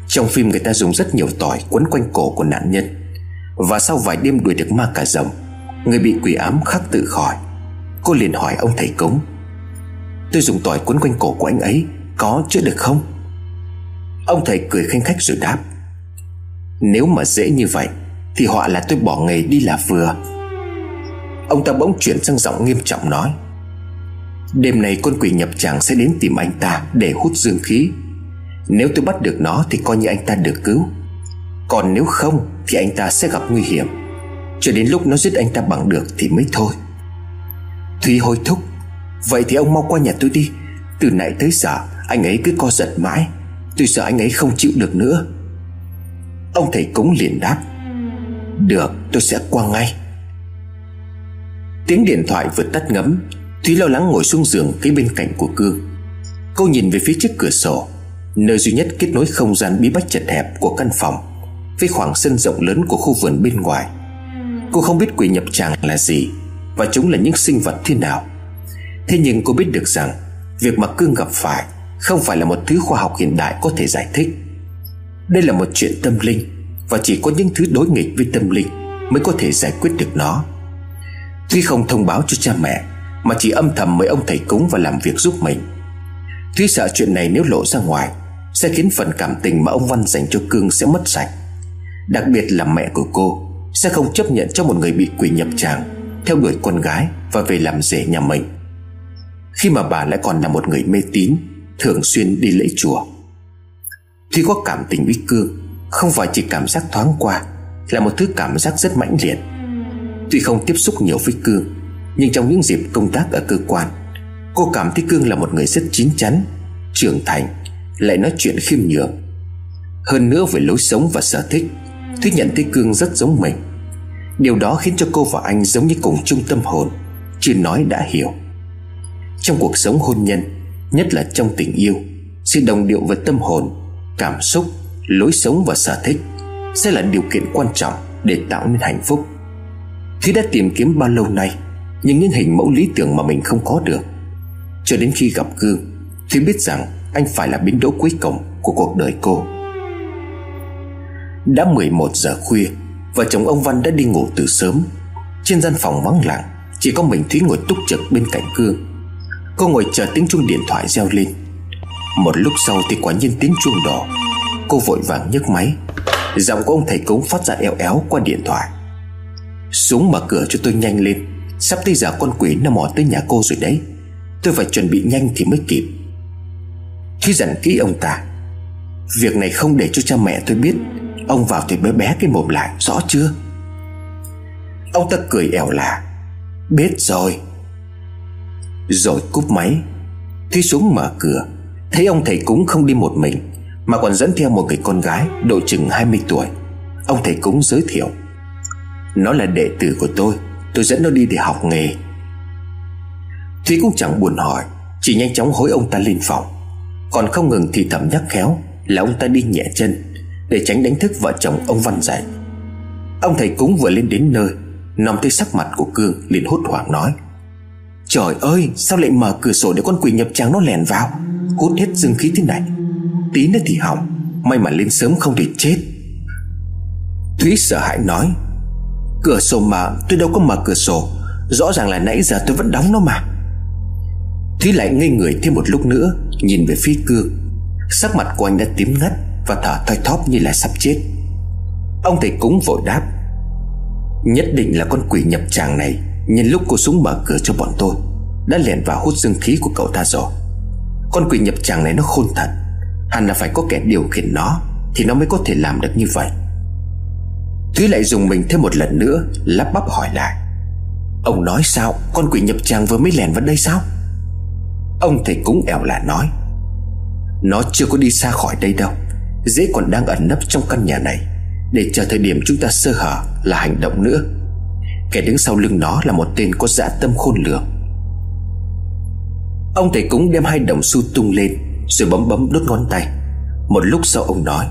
S1: Trong phim người ta dùng rất nhiều tỏi quấn quanh cổ của nạn nhân Và sau vài đêm đuổi được ma cà rồng Người bị quỷ ám khắc tự khỏi. Cô liền hỏi ông thầy cúng, Tôi dùng tỏi quấn quanh cổ của anh ấy, Có chữa được không? Ông thầy cười khanh khách rồi đáp, Nếu mà dễ như vậy, Thì họa là tôi bỏ nghề đi là vừa. Ông ta bỗng chuyển sang giọng nghiêm trọng nói, Đêm nay con quỷ nhập tràng sẽ đến tìm anh ta Để hút dương khí. Nếu tôi bắt được nó thì coi như anh ta được cứu. Còn nếu không Thì anh ta sẽ gặp nguy hiểm. Cho đến lúc nó giết anh ta bằng được Thì mới thôi. Thúy hối thúc, Vậy thì ông mau qua nhà tôi đi. Từ nãy tới giờ, anh ấy cứ co giật mãi. Tôi sợ anh ấy không chịu được nữa. Ông thầy cúng liền đáp, Được, tôi sẽ qua ngay. Tiếng điện thoại vừa tắt ngấm, Thúy lo lắng ngồi xuống giường kế bên cạnh của Cương Cô nhìn về phía trước cửa sổ, Nơi duy nhất kết nối không gian bí bách chật hẹp của căn phòng, Với khoảng sân rộng lớn của khu vườn bên ngoài. Cô không biết quỷ nhập tràng là gì Và chúng là những sinh vật thế nào Thế nhưng cô biết được rằng, Việc mà Cương gặp phải Không phải là một thứ khoa học hiện đại có thể giải thích. Đây là một chuyện tâm linh Và chỉ có những thứ đối nghịch với tâm linh Mới có thể giải quyết được nó. Tuy không thông báo cho cha mẹ, Mà chỉ âm thầm mời ông thầy cúng và làm việc giúp mình. Thúy sợ chuyện này nếu lộ ra ngoài, Sẽ khiến phần cảm tình mà ông Văn dành cho Cương sẽ mất sạch, Đặc biệt là mẹ của cô. Sẽ không chấp nhận cho một người bị quỷ nhập tràng, Theo đuổi con gái Và về làm rể nhà mình. Khi mà bà lại còn là một người mê tín, Thường xuyên đi lễ chùa. Tuy có cảm tình với Cương Không phải chỉ cảm giác thoáng qua, Là một thứ cảm giác rất mãnh liệt. Tuy không tiếp xúc nhiều với Cương Nhưng trong những dịp công tác ở cơ quan, Cô cảm thấy Cương là một người rất chín chắn, Trưởng thành, Lại nói chuyện khiêm nhường, Hơn nữa về lối sống và sở thích. Thúy nhận thấy Cương rất giống mình. Điều đó khiến cho cô và anh giống như cùng chung tâm hồn Chưa nói đã hiểu. Trong cuộc sống hôn nhân Nhất là trong tình yêu Sự đồng điệu về tâm hồn Cảm xúc, lối sống và sở thích Sẽ là điều kiện quan trọng Để tạo nên hạnh phúc. Thúy đã tìm kiếm bao lâu nay Nhưng những hình mẫu lý tưởng mà mình không có được Cho đến khi gặp Cương Thúy biết rằng anh phải là biến đỗ cuối cùng Của cuộc đời cô. Đã 11 giờ khuya, Vợ chồng ông Văn đã đi ngủ từ sớm. Trên gian phòng vắng lặng, Chỉ có mình Thúy ngồi túc trực bên cạnh Cương Cô ngồi chờ tiếng chuông điện thoại reo lên. Một lúc sau thì quả nhiên tiếng chuông đỏ. Cô vội vàng nhấc máy. Giọng của ông thầy cúng phát ra eo éo qua điện thoại. Xuống mở cửa cho tôi nhanh lên. Sắp tới giờ con quỷ nó mò tới nhà cô rồi đấy. Tôi phải chuẩn bị nhanh thì mới kịp. Thúy dặn kỹ ông ta. Việc này không để cho cha mẹ tôi biết. Ông vào thì bé bé cái mồm lại, Rõ chưa? Ông ta cười ẻo là Biết rồi. Rồi cúp máy. Thúy xuống mở cửa. Thấy ông thầy cúng không đi một mình, Mà còn dẫn theo một người con gái Độ chừng 20 tuổi. Ông thầy cúng giới thiệu. Nó là đệ tử của tôi Tôi dẫn nó đi để học nghề. Thúy cũng chẳng buồn hỏi, Chỉ nhanh chóng hối ông ta lên phòng. Còn không ngừng thì thầm nhắc khéo Là ông ta đi nhẹ chân. Để tránh đánh thức vợ chồng ông Văn dậy Ông thầy cúng vừa lên đến nơi, Nằm thấy sắc mặt của Cương liền hốt hoảng nói, Trời ơi, sao lại mở cửa sổ để con quỷ nhập trang nó lèn vào? Hút hết dương khí thế này, Tí nữa thì hỏng, May mà lên sớm không thể chết. Thúy sợ hãi nói, Cửa sổ mà, tôi đâu có mở cửa sổ, Rõ ràng là nãy giờ tôi vẫn đóng nó mà. Thúy lại ngây người thêm một lúc nữa, Nhìn về phía cương. Sắc mặt của anh đã tím ngắt và thở thoi thóp như là sắp chết. Ông thầy cúng vội đáp, Nhất định là con quỷ nhập tràng này, Nhân lúc cô xuống mở cửa cho bọn tôi, Đã lẻn vào hút dương khí của cậu ta rồi. Con quỷ nhập tràng này nó khôn thật, Hẳn là phải có kẻ điều khiển nó Thì nó mới có thể làm được như vậy. Thúy lại dùng mình thêm một lần nữa, Lắp bắp hỏi lại, Ông nói sao? Con quỷ nhập tràng vừa mới lèn vào đây sao? Ông thầy cúng ẻo là nói, Nó chưa có đi xa khỏi đây đâu. Dễ còn đang ẩn nấp trong căn nhà này, Để chờ thời điểm chúng ta sơ hở Là hành động nữa. Kẻ đứng sau lưng nó là một tên có dạ tâm khôn lường. Ông thầy cúng đem hai đồng xu tung lên, Rồi bấm bấm đốt ngón tay. Một lúc sau ông nói,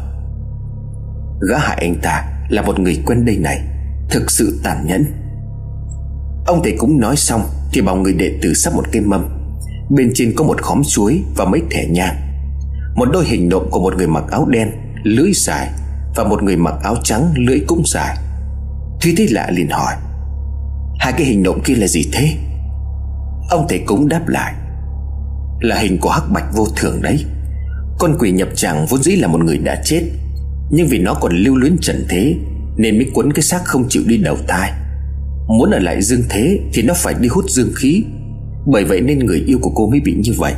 S1: Gã hại anh ta là một người quen đây này, Thực sự tàn nhẫn. Ông thầy cũng nói xong Thì bảo người đệ tử sắp một cây mâm. Bên trên có một khóm chuối và mấy thẻ nhang. Một đôi hình nộm của một người mặc áo đen, Lưỡi dài, Và một người mặc áo trắng, lưỡi cũng dài. Thúy thấy lạ liền hỏi, Hai cái hình nộm kia là gì thế? Ông thầy cúng đáp lại, Là hình của hắc bạch vô thường đấy. Con quỷ nhập tràng vốn dĩ là một người đã chết, Nhưng vì nó còn lưu luyến trần thế Nên mới quấn cái xác không chịu đi đầu thai. Muốn ở lại dương thế Thì nó phải đi hút dương khí, Bởi vậy nên người yêu của cô mới bị như vậy.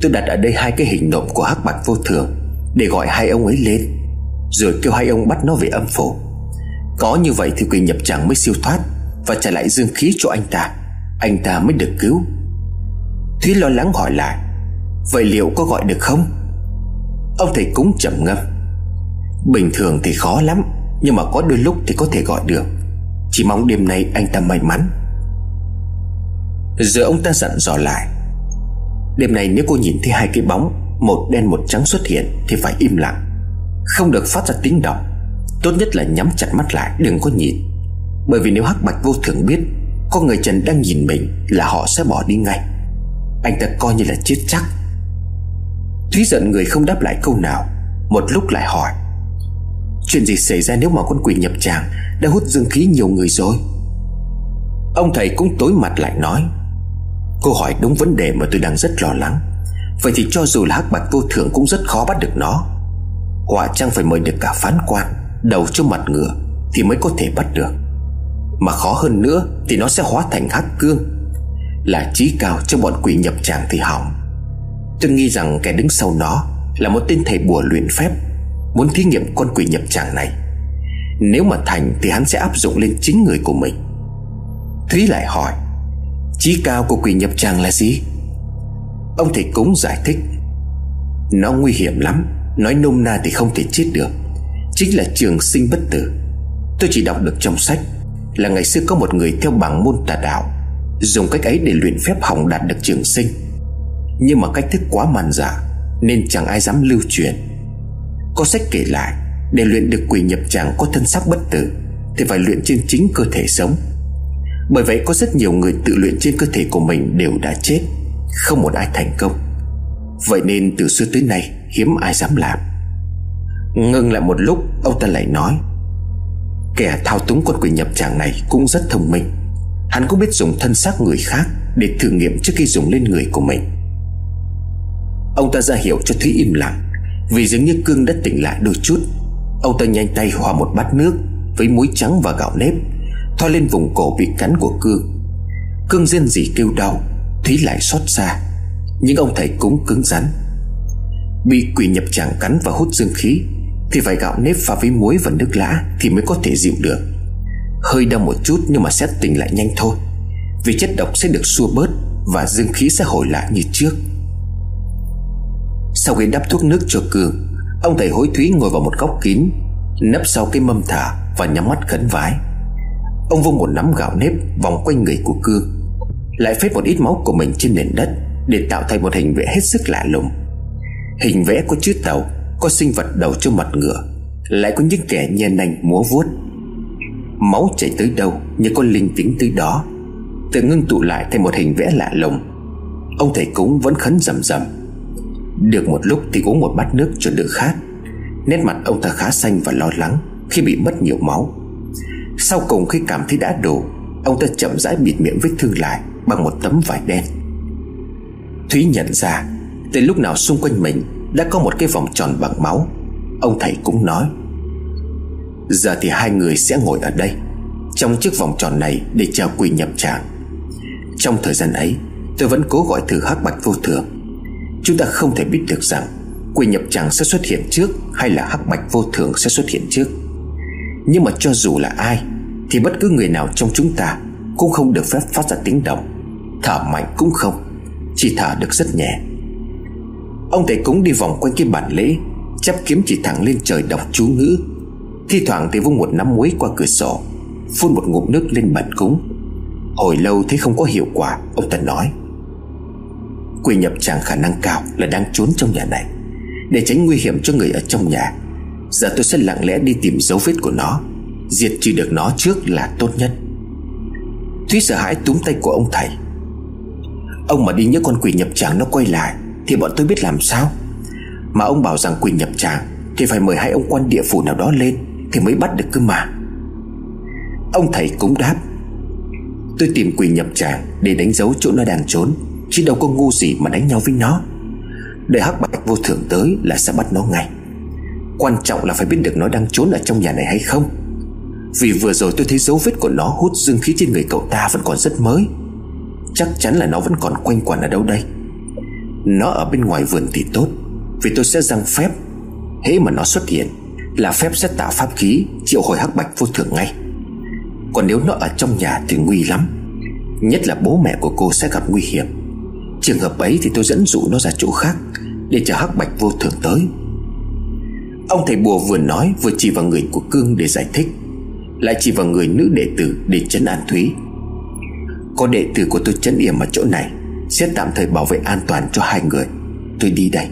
S1: Tôi đặt ở đây hai cái hình nộm của hắc bạch vô thường, Để gọi hai ông ấy lên, Rồi kêu hai ông bắt nó về âm phủ. Có như vậy thì quỷ nhập chẳng mới siêu thoát Và trả lại dương khí cho anh ta. Anh ta mới được cứu. Thúy lo lắng hỏi lại, Vậy liệu có gọi được không? Ông thầy cúng trầm ngâm, Bình thường thì khó lắm, Nhưng mà có đôi lúc thì có thể gọi được. Chỉ mong đêm nay anh ta may mắn. Giờ ông ta dặn dò lại Đêm nay nếu cô nhìn thấy hai cái bóng, Một đen một trắng xuất hiện Thì phải im lặng. Không được phát ra tiếng động. Tốt nhất là nhắm chặt mắt lại, đừng có nhìn. Bởi vì nếu hắc bạch vô thường biết, Có người Trần đang nhìn mình Là họ sẽ bỏ đi ngay. Anh ta coi như là chết chắc. Thúy giận người không đáp lại câu nào. Một lúc lại hỏi, Chuyện gì xảy ra nếu mà con quỷ nhập tràng Đã hút dương khí nhiều người rồi? Ông thầy cũng tối mặt lại nói Cô hỏi đúng vấn đề mà tôi đang rất lo lắng. Vậy thì cho dù là hắc bạch vô thường Cũng rất khó bắt được nó. Họa chăng phải mời được cả phán quan, Đầu cho mặt ngựa Thì mới có thể bắt được. Mà khó hơn nữa Thì nó sẽ hóa thành hắc cương, Là trí cao cho bọn quỷ nhập tràng thì hỏng. Tôi nghi rằng kẻ đứng sau nó Là một tên thầy bùa luyện phép, Muốn thí nghiệm con quỷ nhập tràng này. Nếu mà thành thì hắn sẽ áp dụng lên chính người của mình. Thúy lại hỏi Chí cao của quỷ nhập tràng là gì? Ông thầy cúng giải thích. Nó nguy hiểm lắm. Nói nôm na thì không thể chết được. Chính là trường sinh bất tử. Tôi chỉ đọc được trong sách Là ngày xưa có một người theo bảng môn tà đạo, Dùng cách ấy để luyện phép hỏng đạt được trường sinh. Nhưng mà cách thức quá màn giả Nên chẳng ai dám lưu truyền. Có sách kể lại, Để luyện được quỷ nhập tràng có thân xác bất tử, Thì phải luyện trên chính cơ thể sống bởi vậy có rất nhiều người tự luyện trên cơ thể của mình đều đã chết. Không một ai thành công. Vậy nên từ xưa tới nay, hiếm ai dám làm. Ngưng lại một lúc, Ông ta lại nói, Kẻ thao túng con quỷ nhập tràng này Cũng rất thông minh. Hắn cũng biết dùng thân xác người khác Để thử nghiệm trước khi dùng lên người của mình. Ông ta ra hiệu cho Thúy im lặng, Vì dường như Cương đã tỉnh lại đôi chút. Ông ta nhanh tay hòa một bát nước Với muối trắng và gạo nếp Thoa lên vùng cổ bị cắn của Cương. Cương rên rỉ kêu đau Thúy lại xót xa. Nhưng ông thầy cũng cứng rắn. Bị quỷ nhập tràng cắn và hút dương khí, Thì phải gạo nếp pha với muối và nước lã Thì mới có thể dịu được. Hơi đau một chút nhưng mà sẽ tỉnh lại nhanh thôi. Vì chất độc sẽ được xua bớt Và dương khí sẽ hồi lại như trước. Sau khi đắp thuốc nước cho Cương, Ông thầy hối Thúy ngồi vào một góc kín, Nấp sau cái mâm thả Và nhắm mắt khấn vái. Ông vung một nắm gạo nếp vòng quanh người của cư, Lại phết một ít máu của mình trên nền đất Để tạo thành một hình vẽ hết sức lạ lùng. Hình vẽ có chữ tàu, Có sinh vật đầu cho mặt ngựa, Lại có những kẻ nhen nanh múa vuốt. Máu chảy tới đâu Như con linh tính tới đó, Tự ngưng tụ lại thành một hình vẽ lạ lùng. Ông thầy cúng vẫn khấn rầm rầm. Được một lúc thì uống một bát nước cho đỡ khát. Nét mặt ông ta khá xanh và lo lắng Khi bị mất nhiều máu sau cùng khi cảm thấy đã đủ, Ông ta chậm rãi bịt miệng vết thương lại Bằng một tấm vải đen. Thúy nhận ra, Từ lúc nào xung quanh mình Đã có một cái vòng tròn bằng máu, Ông thầy cũng nói, Giờ thì hai người sẽ ngồi ở đây, Trong chiếc vòng tròn này Để chờ quỷ nhập tràng. Trong thời gian ấy, Tôi vẫn cố gọi thử hắc bạch vô thường. Chúng ta không thể biết được rằng Quỷ nhập tràng sẽ xuất hiện trước Hay là hắc bạch vô thường sẽ xuất hiện trước nhưng mà cho dù là ai, Thì bất cứ người nào trong chúng ta Cũng không được phép phát ra tiếng động. Thở mạnh cũng không, Chỉ thở được rất nhẹ. Ông thầy cúng đi vòng quanh cái bàn lễ Chắp kiếm chỉ thẳng lên trời đọc chú ngữ. Thi thoảng thì vung một nắm muối qua cửa sổ, Phun một ngụm nước lên bàn cúng. Hồi lâu thấy không có hiệu quả, Ông ta nói. Quỷ nhập chàng khả năng cao là đang trốn trong nhà này, Để tránh nguy hiểm cho người ở trong nhà. Giờ tôi sẽ lặng lẽ đi tìm dấu vết của nó. Diệt trừ được nó trước là tốt nhất. Thúy sợ hãi túm tay của ông thầy. Ông mà đi nhớ con quỷ nhập tràng nó quay lại, Thì bọn tôi biết làm sao? Mà ông bảo rằng quỷ nhập tràng, Thì phải mời hai ông quan địa phủ nào đó lên, Thì mới bắt được cơ mà. Ông thầy cũng đáp, Tôi tìm quỷ nhập tràng Để đánh dấu chỗ nó đang trốn, Chứ đâu có ngu gì mà đánh nhau với nó. Đợi hắc bạch vô thường tới là sẽ bắt nó ngay. Quan trọng là phải biết được nó đang trốn ở trong nhà này hay không. Vì vừa rồi tôi thấy dấu vết của nó hút dương khí trên người cậu ta vẫn còn rất mới. Chắc chắn là nó vẫn còn quanh quẩn ở đâu đây. Nó ở bên ngoài vườn thì tốt, Vì tôi sẽ răng phép. Hễ mà nó xuất hiện, Là phép sẽ tạo pháp khí, Triệu hồi hắc bạch vô thường ngay. Còn nếu nó ở trong nhà thì nguy lắm. Nhất là bố mẹ của cô sẽ gặp nguy hiểm. Trường hợp ấy thì tôi dẫn dụ nó ra chỗ khác, Để chờ hắc bạch vô thường tới. Ông thầy bùa vừa nói vừa chỉ vào người của Cương để giải thích, Lại chỉ vào người nữ đệ tử để chấn an Thúy. Có đệ tử của tôi chấn yểm ở chỗ này, Sẽ tạm thời bảo vệ an toàn cho hai người. Tôi đi đây.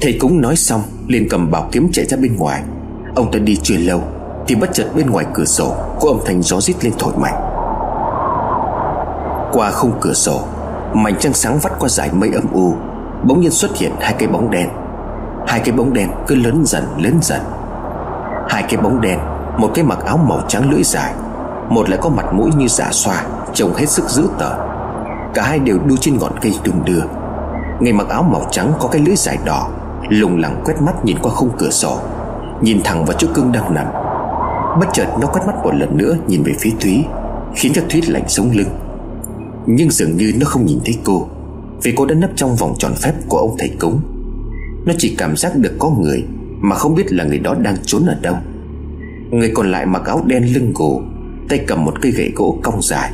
S1: Thầy cũng nói xong, liền cầm bảo kiếm chạy ra bên ngoài. Ông ta đi chưa lâu, Thì bất chợt bên ngoài cửa sổ Có âm thanh gió rít lên thổi mạnh. Qua khung cửa sổ, Mảnh trăng sáng vắt qua dải mây âm u, Bỗng nhiên xuất hiện hai cái bóng đen. Hai cái bóng đen cứ lớn dần lớn dần. Hai cái bóng đen, Một cái mặc áo màu trắng lưỡi dài, Một lại có mặt mũi như giả xoa, Trông hết sức dữ tợn. Cả hai đều đu trên ngọn cây đùng đưa. Người mặc áo màu trắng có cái lưỡi dài đỏ, Lùng lẳng quét mắt nhìn qua khung cửa sổ, Nhìn thẳng vào chỗ cưng đang nằm. Bất chợt nó quét mắt một lần nữa Nhìn về phía Thúy, Khiến cho Thúy lạnh sống lưng. Nhưng dường như nó không nhìn thấy cô, Vì cô đã nấp trong vòng tròn phép của ông thầy cúng nó chỉ cảm giác được có người Mà không biết là người đó đang trốn ở đâu. Người còn lại mặc áo đen lưng gù, Tay cầm một cây gậy gỗ cong dài,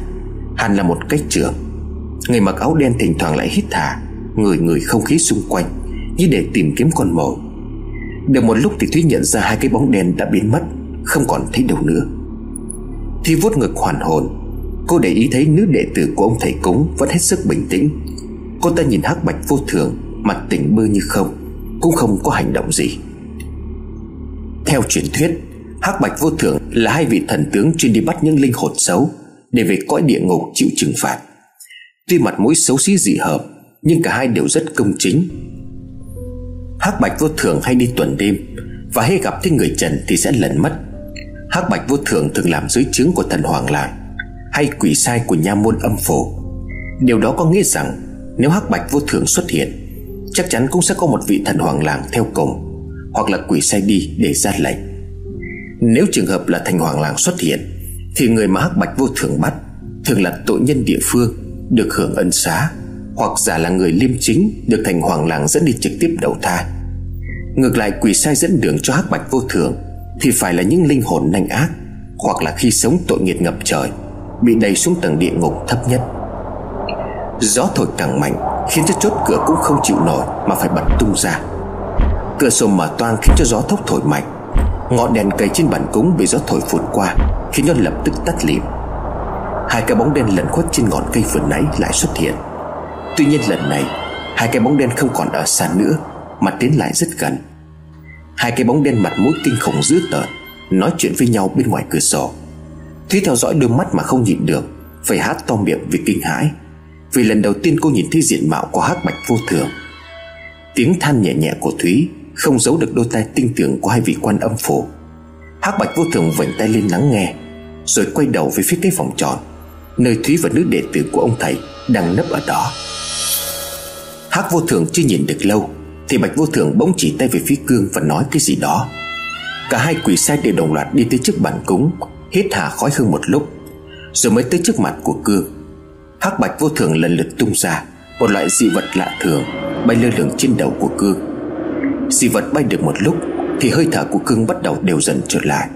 S1: Hẳn là một cách trường. Người mặc áo đen thỉnh thoảng lại hít thả Người người không khí xung quanh, Như để tìm kiếm con mồi. Được một lúc thì Thúy nhận ra hai cái bóng đen đã biến mất, Không còn thấy đâu nữa. Thi vuốt ngực hoàn hồn. Cô để ý thấy nữ đệ tử của ông thầy cúng Vẫn hết sức bình tĩnh. Cô ta nhìn hắc bạch vô thường, Mặt tỉnh bơ như không cũng không có hành động gì. Theo truyền thuyết, hắc bạch vô Thường là hai vị thần tướng chuyên đi bắt những linh hồn xấu Để về cõi địa ngục chịu trừng phạt. Tuy mặt mũi xấu xí dị hợp Nhưng cả hai đều rất công chính. Hắc bạch vô thường hay đi tuần đêm Và hay gặp thấy người trần thì sẽ lẩn mất. Hắc bạch vô thường thường làm dưới trướng của thần hoàng làng Hay quỷ sai của nha môn âm phổ. Điều đó có nghĩa rằng Nếu hắc bạch vô thường xuất hiện Chắc chắn cũng sẽ có một vị thần hoàng làng theo cùng, Hoặc là quỷ sai đi để ra lệnh. Nếu trường hợp là thành hoàng làng xuất hiện, Thì người mà hắc bạch vô thường bắt Thường là tội nhân địa phương, Được hưởng ân xá, Hoặc giả là người liêm chính Được thành hoàng làng dẫn đi trực tiếp đầu thai. Ngược lại, quỷ sai dẫn đường cho hắc bạch vô thường Thì phải là những linh hồn nanh ác, Hoặc là khi sống tội nghiệt ngập trời, Bị đẩy xuống tầng địa ngục thấp nhất. Gió thổi càng mạnh Khiến cho chốt cửa cũng không chịu nổi Mà phải bật tung ra. Cửa sổ mở toang khiến cho gió thốc thổi mạnh. Ngọn đèn cây trên bàn cúng bị gió thổi phụt qua, Khiến nó lập tức tắt lịm. Hai cái bóng đen lẩn khuất trên ngọn cây vừa nãy lại xuất hiện. Tuy nhiên lần này, Hai cái bóng đen không còn ở xa nữa, Mà tiến lại rất gần. Hai cái bóng đen mặt mũi kinh khủng dữ tợn, Nói chuyện với nhau bên ngoài cửa sổ. Thúy theo dõi đôi mắt mà không nhịn được, Phải hát to miệng vì kinh hãi vì lần đầu tiên cô nhìn thấy diện mạo của hắc bạch vô thường. Tiếng than nhẹ nhẹ của Thúy Không giấu được đôi tai tinh tưởng của hai vị quan âm phổ hắc bạch vô thường vểnh tay lên lắng nghe, Rồi quay đầu về phía cái phòng tròn Nơi Thúy và nữ đệ tử của ông thầy Đang nấp ở đó. Hắc vô thường chưa nhìn được lâu, Thì bạch vô thường bỗng chỉ tay về phía cương Và nói cái gì đó. Cả hai quỷ sai đều đồng loạt đi tới trước bàn cúng, Hít hà khói hương một lúc, Rồi mới tới trước mặt của cương hắc bạch vô thường lần lượt tung ra, một loại dị vật lạ thường, bay lơ lửng trên đầu của cương. Dị vật bay được một lúc, thì hơi thở của cương bắt đầu đều dần trở lại.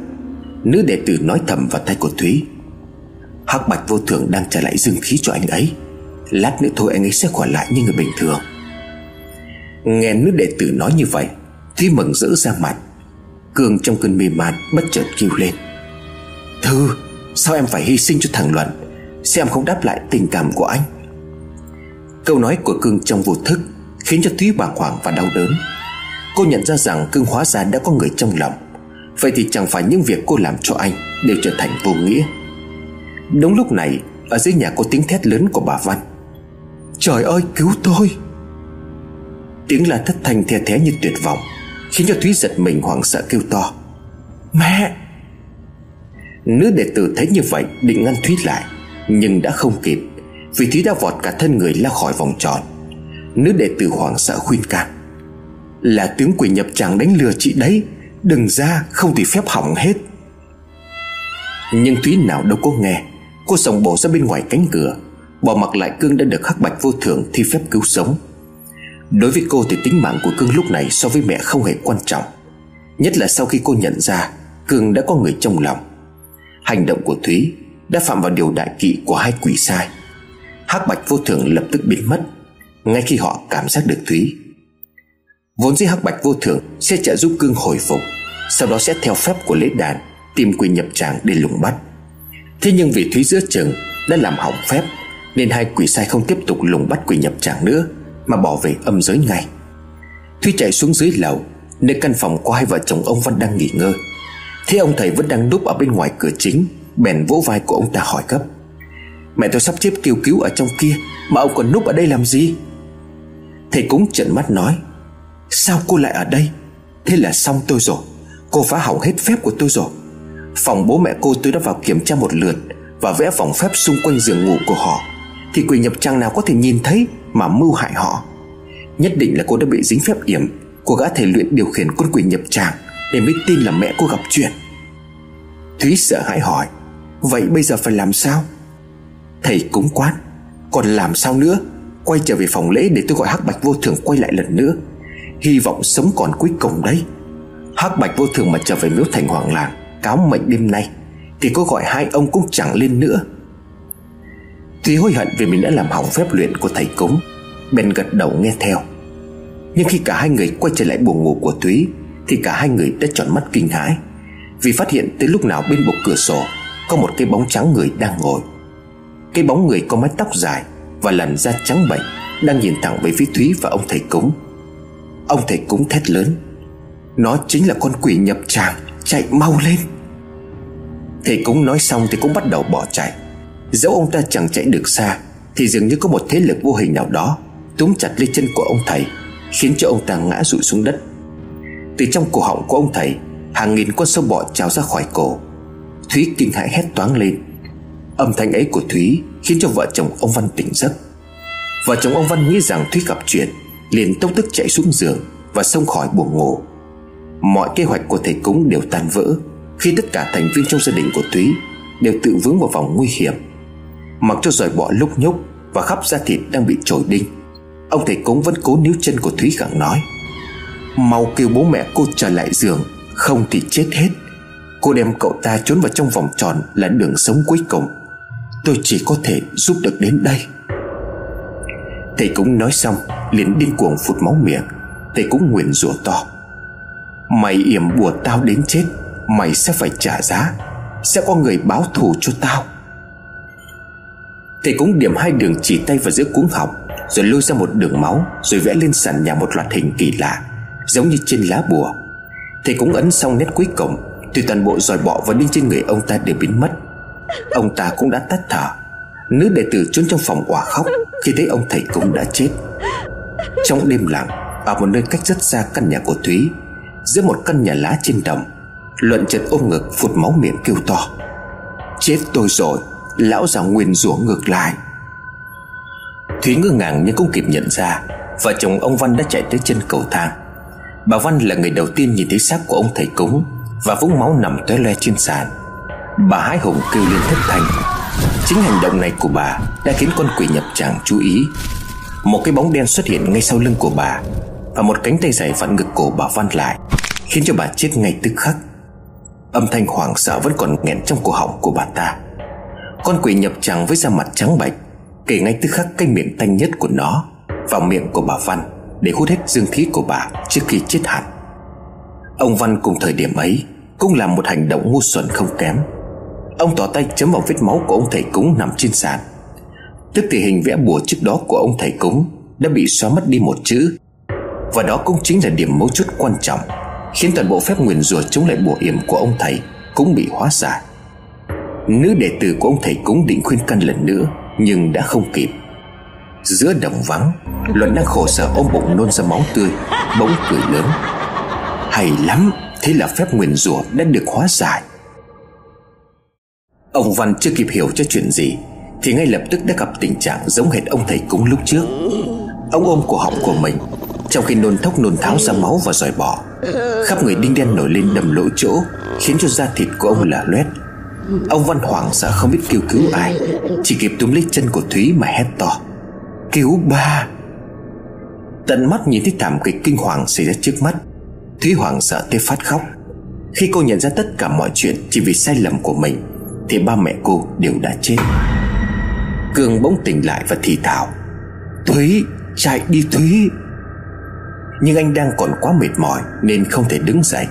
S1: Nữ đệ tử nói thầm vào tay của thúy. Hắc bạch vô thường đang trả lại dương khí cho anh ấy. Lát nữa thôi anh ấy sẽ khỏe lại như người bình thường. Nghe nữ đệ tử nói như vậy, thúy mừng rỡ ra mặt. Cương trong cơn mê man bất chợt kêu lên. Thư, sao em phải hy sinh cho thằng luận? Xem không đáp lại tình cảm của anh. Câu nói của cưng trong vô thức Khiến cho Thúy bàng hoàng và đau đớn. Cô nhận ra rằng cưng hóa ra đã có người trong lòng. Vậy thì chẳng phải những việc cô làm cho anh Đều trở thành vô nghĩa. Đúng lúc này, Ở dưới nhà có tiếng thét lớn của bà Văn. Trời ơi, cứu tôi! Tiếng là thất thanh the thé như tuyệt vọng, Khiến cho Thúy giật mình hoảng sợ kêu to. Mẹ! Nữ đệ tử thấy như vậy định ngăn Thúy lại nhưng đã không kịp, Vì Thúy đã vọt cả thân người ra khỏi vòng tròn. Nữ đệ tử hoảng sợ khuyên can, Là tướng quỷ nhập tràng đánh lừa chị đấy, Đừng ra, không thì phép hỏng hết. Nhưng Thúy nào đâu có nghe, Cô sòng bổ ra bên ngoài cánh cửa, Bỏ mặc lại cương đã được khắc bạch vô thường thi phép cứu sống. Đối với cô thì tính mạng của cương lúc này so với mẹ không hề quan trọng, Nhất là sau khi cô nhận ra Cương đã có người trong lòng. Hành động của Thúy đã phạm vào điều đại kỵ của hai quỷ sai. Hắc bạch vô thường lập tức biến mất, ngay khi họ cảm giác được thúy. Vốn dĩ hắc bạch vô thường sẽ trợ giúp cương hồi phục, sau đó sẽ theo phép của lễ đàn tìm quỷ nhập tràng để lùng bắt. Thế nhưng vì thúy giữa chừng đã làm hỏng phép, nên hai quỷ sai không tiếp tục lùng bắt quỷ nhập tràng nữa, mà bỏ về âm giới ngay. Thúy chạy xuống dưới lầu, nơi căn phòng của hai vợ chồng ông văn đang nghỉ ngơi. Thế ông thầy vẫn đang núp ở bên ngoài cửa chính Bèn vỗ vai của ông ta hỏi gấp. Mẹ tôi sắp chết kêu cứu ở trong kia, Mà ông còn núp ở đây làm gì? Thầy cúng trợn mắt nói, Sao cô lại ở đây? Thế là xong tôi rồi. Cô phá hỏng hết phép của tôi rồi. Phòng bố mẹ cô tôi đã vào kiểm tra một lượt Và vẽ vòng phép xung quanh giường ngủ của họ. Thì quỷ nhập trang nào có thể nhìn thấy Mà mưu hại họ? Nhất định là cô đã bị dính phép yểm. Của gã thầy luyện điều khiển con quỷ nhập tràng Để mới tin là mẹ cô gặp chuyện. Thúy sợ hãi hỏi Vậy bây giờ phải làm sao? Thầy cúng quát Còn làm sao nữa? Quay trở về phòng lễ để tôi gọi hắc bạch vô thường quay lại lần nữa. Hy vọng sống còn cuối cùng đấy. Hắc bạch vô thường mà trở về miếu thành hoàng làng, Cáo mệnh đêm nay, Thì có gọi hai ông cũng chẳng lên nữa. Tuy hối hận vì mình đã làm hỏng phép luyện của thầy cúng, Bèn gật đầu nghe theo. Nhưng khi cả hai người quay trở lại buồng ngủ của Thúy, Thì cả hai người đã tròn mắt kinh hãi, Vì phát hiện tới lúc nào bên bục cửa sổ có một cái bóng trắng người đang ngồi. Cái bóng người có mái tóc dài Và làn da trắng bệch Đang nhìn thẳng về phía Thúy và ông thầy cúng. Ông thầy cúng thét lớn, Nó chính là con quỷ nhập tràng, Chạy mau lên. Thầy cúng nói xong thì cũng bắt đầu bỏ chạy. Dẫu ông ta chẳng chạy được xa, Thì dường như có một thế lực vô hình nào đó Túm chặt lấy chân của ông thầy, Khiến cho ông ta ngã rụi xuống đất. Từ trong cổ họng của ông thầy, Hàng nghìn con sâu bọ trào ra khỏi cổ. Thúy kinh hãi hét toáng lên. Âm thanh ấy của Thúy Khiến cho vợ chồng ông Văn tỉnh giấc. Vợ chồng ông Văn nghĩ rằng Thúy gặp chuyện, Liền tốc tức chạy xuống giường Và xông khỏi buồng ngủ. Mọi kế hoạch của thầy cúng đều tan vỡ Khi tất cả thành viên trong gia đình của Thúy Đều tự vướng vào vòng nguy hiểm. Mặc cho rời bỏ lúc nhúc Và khắp da thịt đang bị trồi đinh, Ông thầy cúng vẫn cố níu chân của Thúy gặng nói, Mau kêu bố mẹ cô trở lại giường, Không thì chết hết. Cô đem cậu ta trốn vào trong vòng tròn Là đường sống cuối cùng. Tôi chỉ có thể giúp được đến đây. Thầy cũng nói xong, liền điên cuồng phụt máu miệng. Thầy cũng nguyện rủa to. Mày yểm bùa tao đến chết, Mày sẽ phải trả giá. Sẽ có người báo thù cho tao. Thầy cũng điểm hai đường chỉ tay vào giữa cuống họng, Rồi lôi ra một đường máu, Rồi vẽ lên sàn nhà một loạt hình kỳ lạ, Giống như trên lá bùa. Thầy cũng ấn xong nét cuối cùng thì toàn bộ dòi bọ và đinh trên người ông ta đều biến mất, Ông ta cũng đã tắt thở. Nữ đệ tử trốn trong phòng quả khóc Khi thấy ông thầy cũng đã chết. Trong đêm lặng, Ở một nơi cách rất xa căn nhà của Thúy, Giữa một căn nhà lá trên đồng, Luận chợt ôm ngực phụt máu miệng kêu to. Chết tôi rồi, Lão già nguyên rủa ngược lại. Thúy ngơ ngàng nhưng cũng kịp nhận ra, Vợ chồng ông Văn đã chạy tới chân cầu thang. Bà Văn là người đầu tiên nhìn thấy xác của ông thầy cúng và vũng máu nằm tóe le trên sàn. Bà hái hùng kêu lên thất thanh. Chính hành động này của bà Đã khiến con quỷ nhập tràng chú ý. Một cái bóng đen xuất hiện ngay sau lưng của bà Và một cánh tay dài vặn ngực cổ bà Văn lại, Khiến cho bà chết ngay tức khắc. Âm thanh hoảng sợ vẫn còn nghẹn trong cổ họng của bà ta. Con quỷ nhập tràng với da mặt trắng bệch Kể ngay tức khắc cái miệng tanh nhất của nó Vào miệng của bà Văn Để hút hết dương khí của bà trước khi chết hẳn. Ông Văn cùng thời điểm ấy Cũng làm một hành động ngu xuẩn không kém. Ông tỏ tay chấm vào vết máu của ông thầy cúng nằm trên sàn. Tức thì hình vẽ bùa trước đó của ông thầy cúng Đã bị xóa mất đi một chữ. Và đó cũng chính là điểm mấu chốt quan trọng, Khiến toàn bộ phép nguyền rủa chống lại bùa yểm của ông thầy Cũng bị hóa giải. Nữ đệ tử của ông thầy cúng định khuyên can lần nữa, Nhưng đã không kịp. Giữa đồng vắng, Luận đang khổ sở ôm bụng nôn ra máu tươi, Bỗng cười lớn hay lắm, Thế là phép nguyền rủa đã được hóa giải. Ông Văn chưa kịp hiểu cho chuyện gì, Thì ngay lập tức đã gặp tình trạng giống hệt ông thầy cúng lúc trước. Ông ôm cổ họng của mình, Trong khi nôn thốc nôn tháo ra máu và dòi bỏ Khắp người đinh đen nổi lên đầm lỗ chỗ, Khiến cho da thịt của ông là loét. Ông Văn hoảng sợ không biết kêu cứu ai, Chỉ kịp túm lấy chân của Thúy mà hét to, Cứu ba! Tận mắt nhìn thấy thảm kịch kinh hoàng xảy ra trước mắt Thúy hoảng sợ tới phát khóc. Khi cô nhận ra tất cả mọi chuyện Chỉ vì sai lầm của mình, Thì ba mẹ cô đều đã chết. Cường bỗng tỉnh lại và thì thào, Thúy, chạy đi Thúy. Nhưng anh đang còn quá mệt mỏi Nên không thể đứng dậy.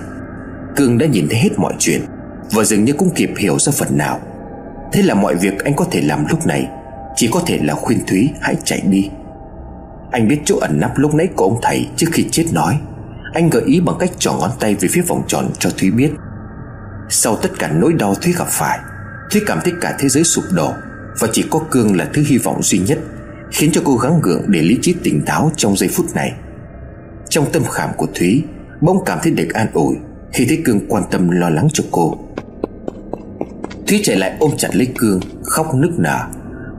S1: Cường đã nhìn thấy hết mọi chuyện Và dường như cũng kịp hiểu ra phần nào. Thế là mọi việc anh có thể làm lúc này Chỉ có thể là khuyên Thúy hãy chạy đi. Anh biết chỗ ẩn nấp lúc nãy của ông thầy Trước khi chết nói. Anh gợi ý bằng cách trỏ ngón tay về phía vòng tròn cho Thúy biết. Sau tất cả nỗi đau Thúy gặp phải, Thúy cảm thấy cả thế giới sụp đổ Và chỉ có Cương là thứ hy vọng duy nhất, Khiến cho cô gắng gượng để lý trí tỉnh táo trong giây phút này. Trong tâm khảm của Thúy, Bỗng cảm thấy được an ủi Khi thấy Cương quan tâm lo lắng cho cô. Thúy chạy lại ôm chặt lấy Cương, Khóc nức nở.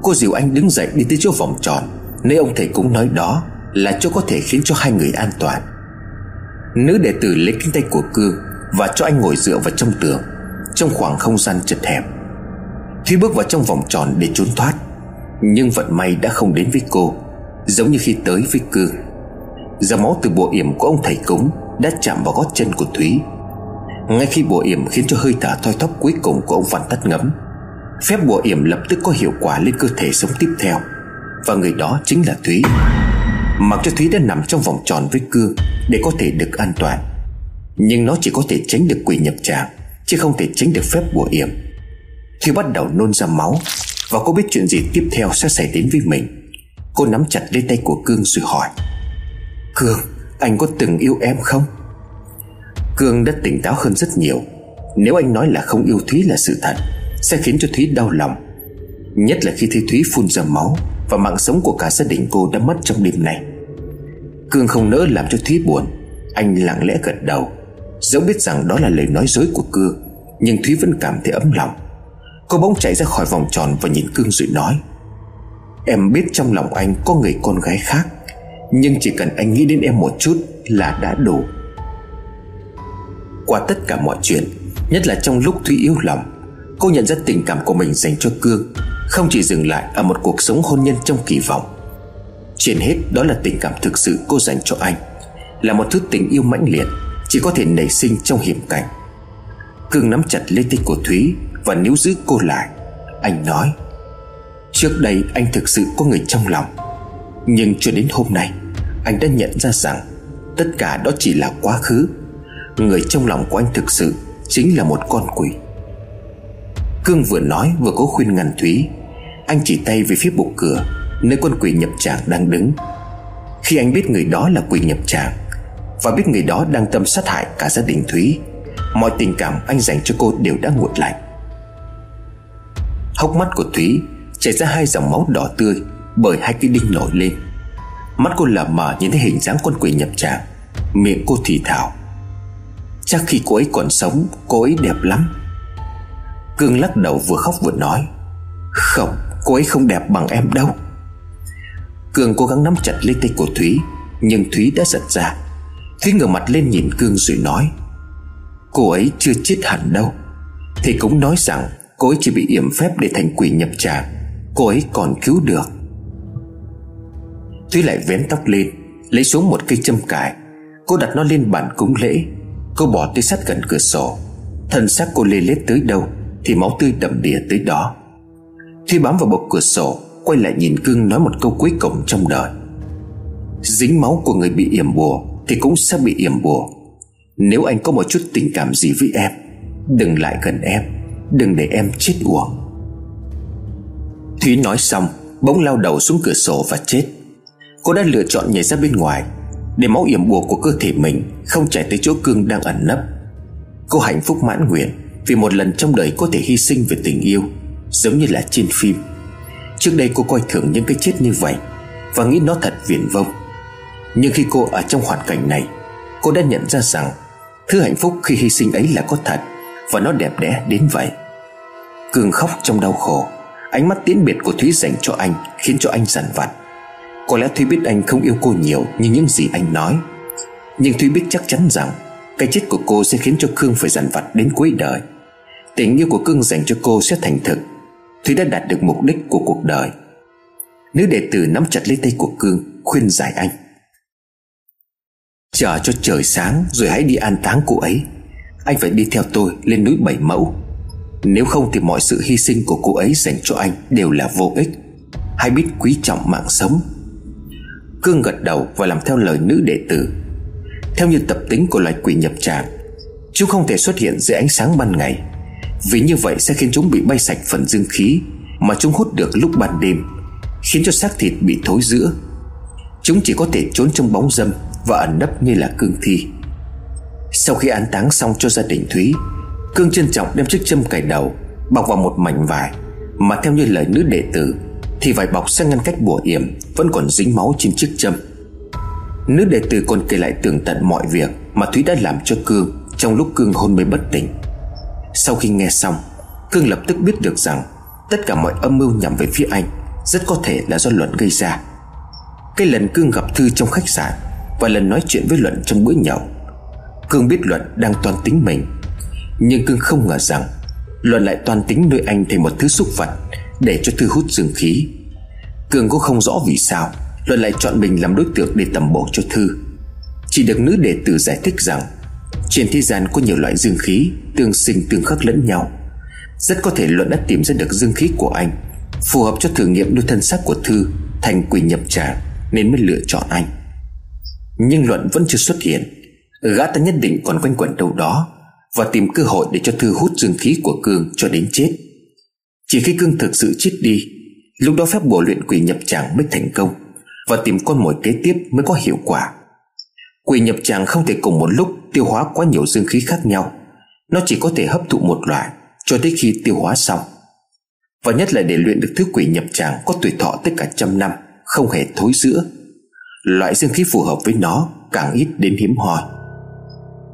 S1: Cô dìu anh đứng dậy đi tới chỗ vòng tròn, Nơi ông thầy cũng nói đó Là chỗ có thể khiến cho hai người an toàn. Nữ đệ tử lấy cánh tay của cư Và cho anh ngồi dựa vào trong tường Trong khoảng không gian chật hẹp. Thúy bước vào trong vòng tròn để trốn thoát Nhưng vận may đã không đến với cô Giống như khi tới với cư, Dòng máu từ bộ yểm của ông thầy cúng Đã chạm vào gót chân của Thúy. Ngay khi bộ yểm khiến cho hơi thở thoi thóp cuối cùng của ông Văn tắt ngấm Phép bộ yểm lập tức có hiệu quả lên cơ thể sống tiếp theo Và người đó chính là Thúy. Mặc cho Thúy đã nằm trong vòng tròn với Cương Để có thể được an toàn. Nhưng nó chỉ có thể tránh được quỷ nhập tràng, Chứ không thể tránh được phép bùa yểm. Thúy bắt đầu nôn ra máu, Và cô biết chuyện gì tiếp theo sẽ xảy đến với mình, Cô nắm chặt lấy tay của Cương rồi hỏi, Cương, Anh có từng yêu em không? Cương đã tỉnh táo hơn rất nhiều. Nếu anh nói là không yêu Thúy là sự thật, Sẽ khiến cho Thúy đau lòng. Nhất là khi thấy Thúy phun ra máu Và mạng sống của cả gia đình cô đã mất trong đêm này Cương không nỡ làm cho Thúy buồn, Anh lặng lẽ gật đầu. Dẫu biết rằng đó là lời nói dối của Cương Nhưng Thúy vẫn cảm thấy ấm lòng. Cô bỗng chạy ra khỏi vòng tròn và nhìn Cương rồi nói, Em biết trong lòng anh có người con gái khác, Nhưng chỉ cần anh nghĩ đến em một chút là đã đủ. Qua tất cả mọi chuyện, Nhất là trong lúc Thúy yếu lòng, Cô nhận ra tình cảm của mình dành cho Cương không chỉ dừng lại ở một cuộc sống hôn nhân trong kỳ vọng. Trên hết, đó là tình cảm thực sự cô dành cho anh, Là một thứ tình yêu mãnh liệt, Chỉ có thể nảy sinh trong hiểm cảnh. Cương nắm chặt lấy tay của Thúy Và níu giữ cô lại, Anh nói, Trước đây anh thực sự có người trong lòng, Nhưng cho đến hôm nay, Anh đã nhận ra rằng Tất cả đó chỉ là quá khứ. Người trong lòng của anh thực sự Chính là một con quỷ. Cương vừa nói vừa cố khuyên ngăn Thúy anh chỉ tay về phía bục cửa, Nơi con quỷ nhập tràng đang đứng. Khi anh biết người đó là quỷ nhập tràng Và biết người đó đang tâm sát hại cả gia đình Thúy, Mọi tình cảm anh dành cho cô đều đã nguội lạnh. Hốc mắt của Thúy chảy ra hai dòng máu đỏ tươi Bởi hai cái đinh nổi lên. Mắt cô lờ mờ nhìn thấy hình dáng con quỷ nhập tràng Miệng cô thì thào. Chắc khi cô ấy còn sống, Cô ấy đẹp lắm. Cương lắc đầu vừa khóc vừa nói, Không cô ấy không đẹp bằng em đâu. Cương cố gắng nắm chặt lấy tay của Thúy, Nhưng Thúy đã giật ra. Thúy ngửa mặt lên nhìn Cương rồi nói, Cô ấy chưa chết hẳn đâu. Thì cũng nói rằng Cô ấy chỉ bị yểm phép để thành quỷ nhập tràng Cô ấy còn cứu được. Thúy lại vén tóc lên, Lấy xuống một cây châm cài. Cô đặt nó lên bàn cúng lễ. Cô bỏ tới sát gần cửa sổ. Thân xác cô lê lết tới đâu Thì máu tươi đầm đìa tới đó. Thúy bám vào bậc cửa sổ, Quay lại nhìn cưng nói một câu cuối cùng trong đời. Dính máu của người bị yểm bùa Thì cũng sẽ bị yểm bùa. Nếu anh có một chút tình cảm gì với em, Đừng lại gần em, Đừng để em chết uổng. Thúy nói xong, Bỗng lao đầu xuống cửa sổ và chết. Cô đã lựa chọn nhảy ra bên ngoài, Để máu yểm bùa của cơ thể mình Không chảy tới chỗ cương đang ẩn nấp. Cô hạnh phúc mãn nguyện Vì một lần trong đời có thể hy sinh về tình yêu. Giống như là trên phim. Trước đây cô coi thường những cái chết như vậy Và nghĩ nó thật viển vông. Nhưng khi cô ở trong hoàn cảnh này, Cô đã nhận ra rằng Thứ hạnh phúc khi hy sinh ấy là có thật Và nó đẹp đẽ đến vậy. Cường khóc trong đau khổ, Ánh mắt tiễn biệt của Thúy dành cho anh Khiến cho anh dằn vặt. Có lẽ Thúy biết anh không yêu cô nhiều Như những gì anh nói. Nhưng Thúy biết chắc chắn rằng Cái chết của cô sẽ khiến cho Cương phải dằn vặt đến cuối đời. Tình yêu của Cương dành cho cô sẽ thành thực. Thúy đã đạt được mục đích của cuộc đời. Nữ đệ tử nắm chặt lấy tay của Cương, Khuyên giải anh. Chờ cho trời sáng Rồi hãy đi an táng cô ấy. Anh phải đi theo tôi lên núi Bảy Mẫu. Nếu không thì mọi sự hy sinh của cô ấy dành cho anh Đều là vô ích. Hãy biết quý trọng mạng sống. Cương gật đầu và làm theo lời nữ đệ tử. Theo như tập tính của loài quỷ nhập tràng, Chúng không thể xuất hiện dưới ánh sáng ban ngày. Vì như vậy sẽ khiến chúng bị bay sạch phần dương khí Mà chúng hút được lúc ban đêm, Khiến cho xác thịt bị thối giữa. Chúng chỉ có thể trốn trong bóng dâm Và ẩn nấp như là cương thi. Sau khi an táng xong cho gia đình Thúy, Cương trân trọng đem chiếc châm cài đầu Bọc vào một mảnh vải Mà theo như lời nữ đệ tử Thì vải bọc sẽ ngăn cách bùa yểm Vẫn còn dính máu trên chiếc châm. Nữ đệ tử còn kể lại tường tận mọi việc Mà Thúy đã làm cho Cương Trong lúc Cương hôn mê bất tỉnh. Sau khi nghe xong Cương lập tức biết được rằng Tất cả mọi âm mưu nhằm về phía anh Rất có thể là do Luận gây ra. Cái lần Cương gặp Thư trong khách sạn Và lần nói chuyện với Luận trong bữa nhậu Cương biết Luận đang toan tính mình. Nhưng Cương không ngờ rằng Luận lại toan tính nuôi anh thành một thứ xúc vật Để cho Thư hút dương khí. Cương cũng không rõ vì sao Luận lại chọn mình làm đối tượng để tầm bổ cho Thư. Chỉ được nữ đệ tử giải thích rằng trên thế gian có nhiều loại dương khí, Tương sinh tương khắc lẫn nhau. Rất có thể Luận đã tìm ra được dương khí của anh. Phù hợp cho thử nghiệm đôi thân xác của Thư, Thành quỷ nhập tràng Nên mới lựa chọn anh. Nhưng Luận vẫn chưa xuất hiện. Gã ta nhất định còn quanh quẩn đâu đó Và tìm cơ hội để cho Thư hút dương khí của Cương cho đến chết. Chỉ khi Cương thực sự chết đi, Lúc đó phép bùa luyện quỷ nhập tràng mới thành công Và tìm con mồi kế tiếp mới có hiệu quả. Quỷ nhập tràng không thể cùng một lúc, tiêu hóa quá nhiều dương khí khác nhau. Nó chỉ có thể hấp thụ một loại, Cho tới khi tiêu hóa xong. Và nhất là để luyện được thứ quỷ nhập tràng Có tuổi thọ tất cả trăm năm, Không hề thối giữa. Loại dương khí phù hợp với nó Càng ít đến hiếm hoi.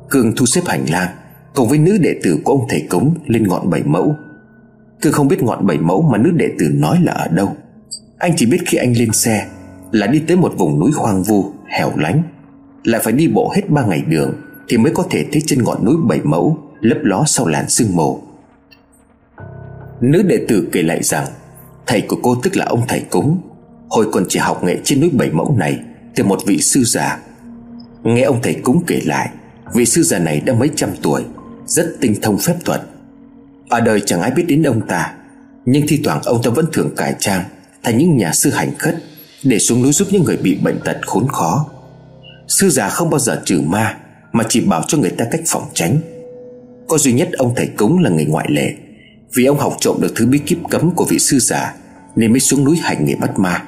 S1: Cương thu xếp hành lang, Cùng với nữ đệ tử của ông thầy cống Lên ngọn bảy mẫu. Cương không biết ngọn bảy mẫu mà nữ đệ tử nói là ở đâu. Anh chỉ biết khi anh lên xe Là đi tới một vùng núi hoang vu, Hẻo lánh. Lại phải đi bộ hết ba ngày đường Thì mới có thể thấy trên ngọn núi bảy mẫu, Lấp ló sau làn sương mù. Nữ đệ tử kể lại rằng, Thầy của cô tức là ông thầy cúng, Hồi còn chỉ học nghệ trên núi Bảy Mẫu này Từ một vị sư già. Nghe ông thầy cúng kể lại, Vị sư già này đã mấy trăm tuổi, Rất tinh thông phép thuật. Ở đời chẳng ai biết đến ông ta, Nhưng thi thoảng ông ta vẫn thường cải trang Thành những nhà sư hành khất Để xuống núi giúp những người bị bệnh tật khốn khó. Sư già không bao giờ trừ ma, Mà chỉ bảo cho người ta cách phòng tránh. Có duy nhất ông thầy cúng là người ngoại lệ. Vì ông học trộm được thứ bí kíp cấm của vị sư già, Nên mới xuống núi hành nghề bắt ma.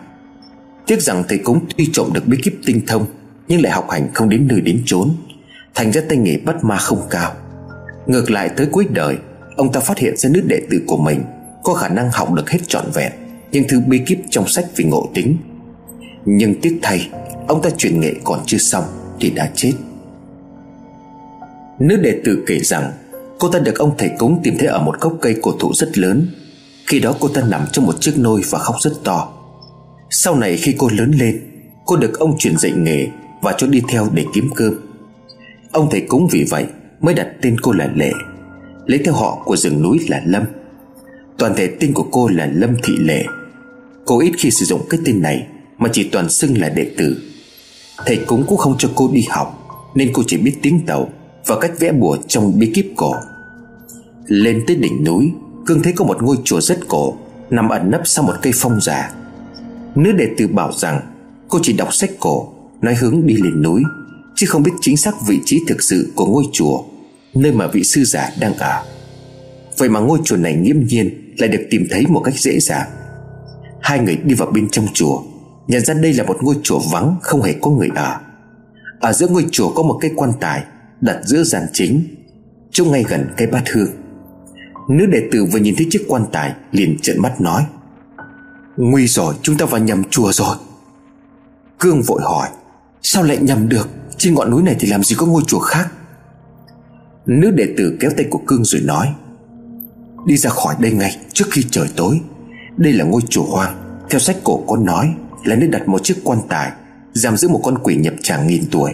S1: Tiếc rằng thầy cúng tuy trộm được bí kíp tinh thông, Nhưng lại học hành không đến nơi đến chốn, Thành ra tay nghề bắt ma không cao. Ngược lại tới cuối đời, Ông ta phát hiện ra nữ đệ tử của mình Có khả năng học được hết trọn vẹn Những thứ bí kíp trong sách về ngộ tính. Nhưng tiếc thay Ông ta truyền nghệ còn chưa xong Thì đã chết. Nữ đệ tử kể rằng, Cô ta được ông thầy cúng tìm thấy ở một gốc cây cổ thụ rất lớn. Khi đó cô ta nằm trong một chiếc nôi và khóc rất to. Sau này khi cô lớn lên, Cô được ông truyền dạy nghề Và cho đi theo để kiếm cơm. Ông thầy cúng vì vậy Mới đặt tên cô là Lệ, Lấy theo họ của rừng núi là Lâm. Toàn thể tên của cô là Lâm Thị Lệ. Cô ít khi sử dụng cái tên này Mà chỉ toàn xưng là đệ tử. Thầy cúng cũng không cho cô đi học, Nên cô chỉ biết tiếng tàu Và cách vẽ bùa trong bí kíp cổ. Lên tới đỉnh núi Cương thấy có một ngôi chùa rất cổ, Nằm ẩn nấp sau một cây phong già. Nữ đệ tử bảo rằng, Cô chỉ đọc sách cổ, Nói hướng đi lên núi, Chứ không biết chính xác vị trí thực sự của ngôi chùa, Nơi mà vị sư giả đang ở. Vậy mà ngôi chùa này nghiêm nhiên Lại được tìm thấy một cách dễ dàng. Hai người đi vào bên trong chùa Nhận ra đây là một ngôi chùa vắng, Không hề có người ở. Ở giữa ngôi chùa có một cây quan tài Đặt giữa gian chính, Trông ngay gần cây bát hương. Nữ đệ tử vừa nhìn thấy chiếc quan tài, Liền trợn mắt nói, Nguy rồi, chúng ta vào nhầm chùa rồi. Cương vội hỏi, Sao lại nhầm được? Trên ngọn núi này thì làm gì có ngôi chùa khác? Nữ đệ tử kéo tay của Cương rồi nói, Đi ra khỏi đây ngay trước khi trời tối. Đây là ngôi chùa hoang. Theo sách cổ có nói là nơi đặt một chiếc quan tài, Giam giữ một con quỷ nhập tràng nghìn tuổi.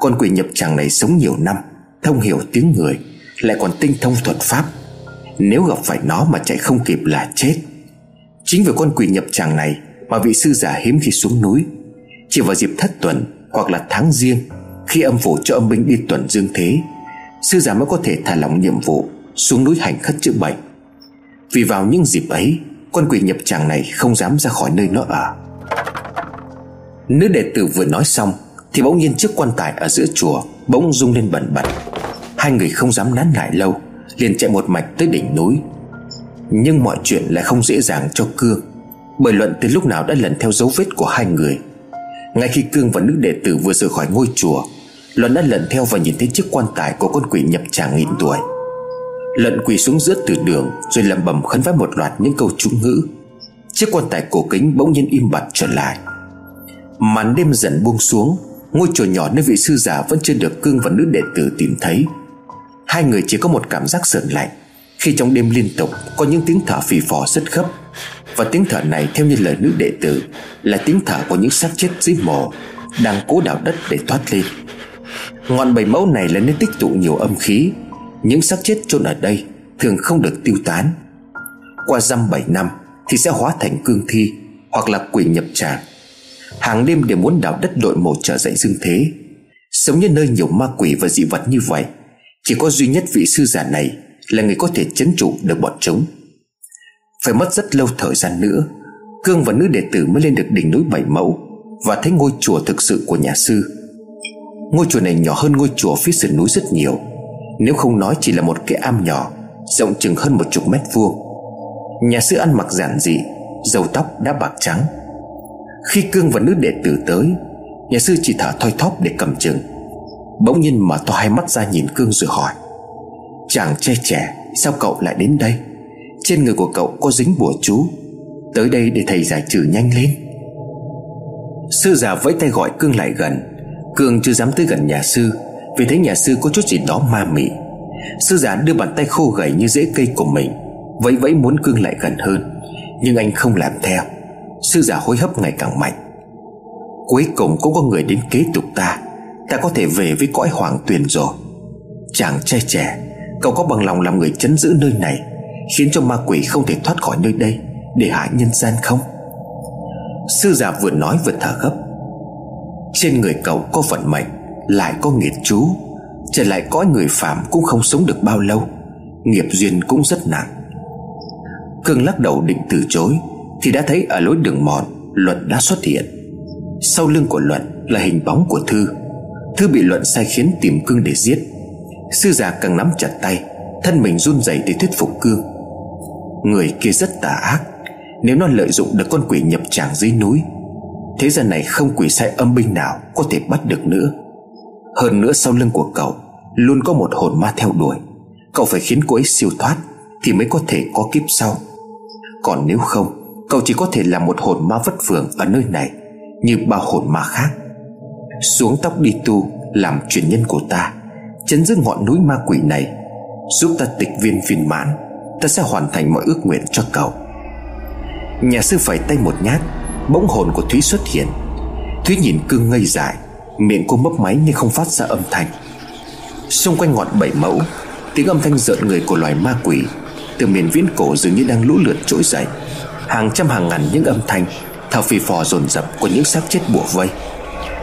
S1: Con quỷ nhập tràng này sống nhiều năm, Thông hiểu tiếng người, Lại còn tinh thông thuật pháp. Nếu gặp phải nó mà chạy không kịp là chết. Chính vì con quỷ nhập tràng này Mà vị sư giả hiếm khi xuống núi. Chỉ vào dịp thất tuần Hoặc là tháng riêng, Khi âm phủ cho âm binh đi tuần dương thế, Sư giả mới có thể thả lỏng nhiệm vụ, Xuống núi hành khất chữa bệnh. Vì vào những dịp ấy, Con quỷ nhập tràng này không dám ra khỏi nơi nó ở. Nữ đệ tử vừa nói xong, Thì bỗng nhiên chiếc quan tài ở giữa chùa Bỗng rung lên bẩn bẩn Hai người không dám nán lại lâu, liền chạy một mạch tới đỉnh núi. Nhưng mọi chuyện lại không dễ dàng cho Cương, Bởi luận từ lúc nào đã lần theo dấu vết của hai người. Ngay khi Cương và nữ đệ tử vừa rời khỏi ngôi chùa, Luận đã lần theo và nhìn thấy chiếc quan tài của con quỷ nhập tràng nghìn tuổi. Luận quỳ xuống giữa từ đường Rồi lẩm bẩm khấn vái một loạt những câu chú ngữ. Chiếc quan tài cổ kính bỗng nhiên im bặt trở lại. Màn đêm dần buông xuống, Ngôi chùa nhỏ nơi vị sư giả vẫn chưa được cương và nữ đệ tử tìm thấy. Hai người chỉ có một cảm giác sợn lạnh. Khi trong đêm liên tục, có những tiếng thở phì phò rất khấp Và tiếng thở này, theo như lời nữ đệ tử, Là tiếng thở của những xác chết dưới mồ, Đang cố đào đất để thoát lên. Ngọn bảy mẫu này là nơi tích tụ nhiều âm khí. Những xác chết chôn ở đây Thường không được tiêu tán. Qua dăm bảy năm Thì sẽ hóa thành cương thi Hoặc là quỷ nhập tràng. Hàng đêm đều muốn đào đất đội mộ trở dậy dương thế. Sống như nơi nhiều ma quỷ và dị vật như vậy, Chỉ có duy nhất vị sư giả này Là người có thể chấn trụ được bọn chúng. Phải mất rất lâu thời gian nữa, Cương và nữ đệ tử mới lên được đỉnh núi Bảy Mẫu Và thấy ngôi chùa thực sự của nhà sư. Ngôi chùa này nhỏ hơn ngôi chùa phía sườn núi rất nhiều, Nếu không nói chỉ là một cái am nhỏ, Rộng chừng hơn một chục mét vuông. Nhà sư ăn mặc giản dị Dầu tóc đã bạc trắng. Khi Cương và nữ đệ tử tới, Nhà sư chỉ thở thoi thóp để cầm chừng. Bỗng nhiên mở to hai mắt ra nhìn Cương rồi hỏi, Chàng trai trẻ, Sao cậu lại đến đây? Trên người của cậu có dính bùa chú. Tới đây để thầy giải trừ nhanh lên. Sư già vẫy tay gọi Cương lại gần. Cương chưa dám tới gần nhà sư, Vì thấy nhà sư có chút gì đó ma mị. Sư già đưa bàn tay khô gầy như rễ cây của mình, Vẫy vẫy muốn Cương lại gần hơn, Nhưng anh không làm theo. Sư giả hối hấp ngày càng mạnh. Cuối cùng cũng có người đến kế tục ta. Ta có thể về với cõi hoàng tuyền rồi. Chàng trai trẻ, Cậu có bằng lòng làm người chấn giữ nơi này, Khiến cho ma quỷ không thể thoát khỏi nơi đây, Để hại nhân gian không? Sư giả vừa nói vừa thở gấp. Trên người cậu có vận mệnh, Lại có nghiệt chú. Trở lại cõi người phạm cũng không sống được bao lâu. Nghiệp duyên cũng rất nặng. Cương lắc đầu định từ chối. Thì đã thấy ở lối đường mòn Luận đã xuất hiện. Sau lưng của Luận là hình bóng của Thư. Thư bị Luận sai khiến tìm Cương để giết. Sư già càng nắm chặt tay, Thân mình run rẩy để thuyết phục Cương. Người kia rất tà ác, Nếu nó lợi dụng được con quỷ nhập tràng dưới núi, Thế gian này không quỷ sai âm binh nào Có thể bắt được nữa. Hơn nữa sau lưng của cậu, Luôn có một hồn ma theo đuổi. Cậu phải khiến cô ấy siêu thoát Thì mới có thể có kiếp sau. Còn nếu không Cậu chỉ có thể là một hồn ma vất vưởng ở nơi này, Như bao hồn ma khác. Xuống tóc đi tu, Làm truyền nhân của ta, Chấn giữ ngọn núi ma quỷ này, Giúp ta tịch viên viên mãn, Ta sẽ hoàn thành mọi ước nguyện cho cậu. Nhà sư phải tay một nhát, Bỗng hồn của Thúy xuất hiện. Thúy nhìn cương ngây dại, Miệng cô mấp máy nhưng không phát ra âm thanh. Xung quanh ngọn bảy mẫu, Tiếng âm thanh rợn người của loài ma quỷ, Từ miền viễn cổ dường như đang lũ lượt trỗi dậy. Hàng trăm hàng ngàn những âm thanh Thở phì phò dồn dập của những xác chết bùa vây.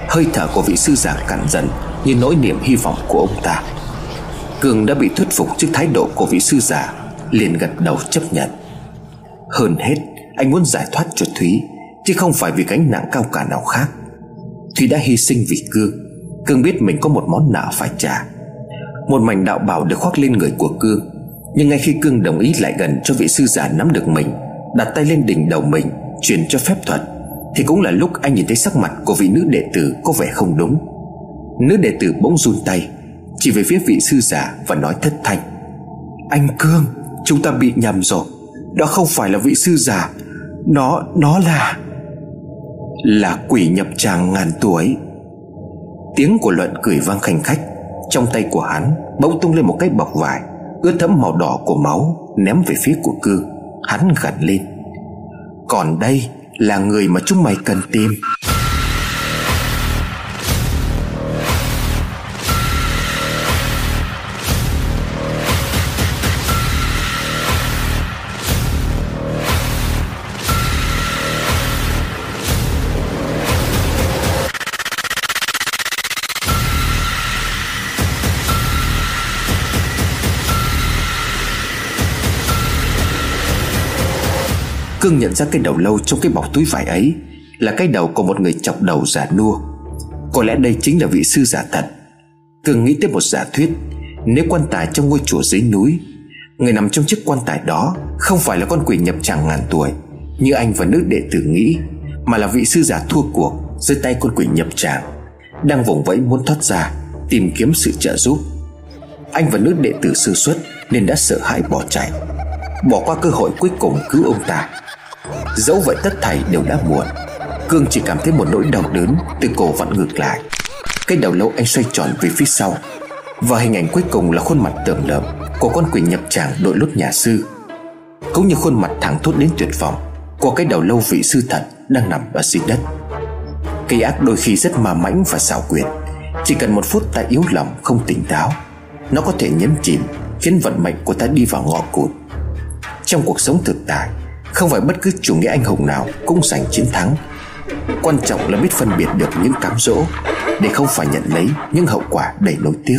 S1: Hơi thở của vị sư giả cạn dần Như nỗi niềm hy vọng của ông ta. Cường đã bị thuyết phục trước thái độ của vị sư giả, Liền gật đầu chấp nhận. Hơn hết, Anh muốn giải thoát cho Thúy, Chứ không phải vì gánh nặng cao cả nào khác. Thúy đã hy sinh vì Cương Cương biết mình có một món nợ phải trả. Một mảnh đạo bảo được khoác lên người của Cương Nhưng ngay khi Cương đồng ý lại gần cho vị sư giả nắm được mình Đặt tay lên đỉnh đầu mình Truyền cho phép thuật. Thì cũng là lúc anh nhìn thấy sắc mặt của vị nữ đệ tử có vẻ không đúng. Nữ đệ tử bỗng run tay Chỉ về phía vị sư giả và nói thất thanh. Anh Cương Chúng ta bị nhầm rồi. Đó không phải là vị sư giả. Nó, nó là là quỷ nhập tràng ngàn tuổi. Tiếng của luận cười vang khanh khách. Trong tay của hắn bỗng tung lên một cái bọc vải Ướt thấm màu đỏ của máu Ném về phía của cương Hắn gần lên. Còn đây là người mà chúng mày cần tìm. Cương nhận ra cái đầu lâu trong cái bọc túi vải ấy Là cái đầu của một người chọc đầu giả nua. Có lẽ đây chính là vị sư giả thật. Cương nghĩ tới một giả thuyết, Nếu quan tài trong ngôi chùa dưới núi, Người nằm trong chiếc quan tài đó Không phải là con quỷ nhập tràng ngàn tuổi Như anh và nữ đệ tử nghĩ, Mà là vị sư giả thua cuộc Dưới tay con quỷ nhập tràng, Đang vùng vẫy muốn thoát ra, Tìm kiếm sự trợ giúp. Anh và nữ đệ tử sư xuất Nên đã sợ hãi bỏ chạy, Bỏ qua cơ hội cuối cùng cứu ông ta. Dẫu vậy tất thảy đều đã muộn. Cương chỉ cảm thấy một nỗi đau đớn Từ cổ vặn ngược lại. Cái đầu lâu anh xoay tròn về phía sau. Và hình ảnh cuối cùng là khuôn mặt tưởng lợm Của con quỷ nhập tràng đội lốt nhà sư. Cũng như khuôn mặt thẳng thốt đến tuyệt vọng Của cái đầu lâu vị sư thật Đang nằm ở dưới đất. Cây ác đôi khi rất ma mãnh và xảo quyệt. Chỉ cần một phút ta yếu lòng, không tỉnh táo, Nó có thể nhấn chìm Khiến vận mệnh của ta đi vào ngõ cụt. Trong cuộc sống thực tại không phải bất cứ chủ nghĩa anh hùng nào cũng giành chiến thắng. Quan trọng là biết phân biệt được những cám dỗ Để không phải nhận lấy những hậu quả đầy nối tiếc.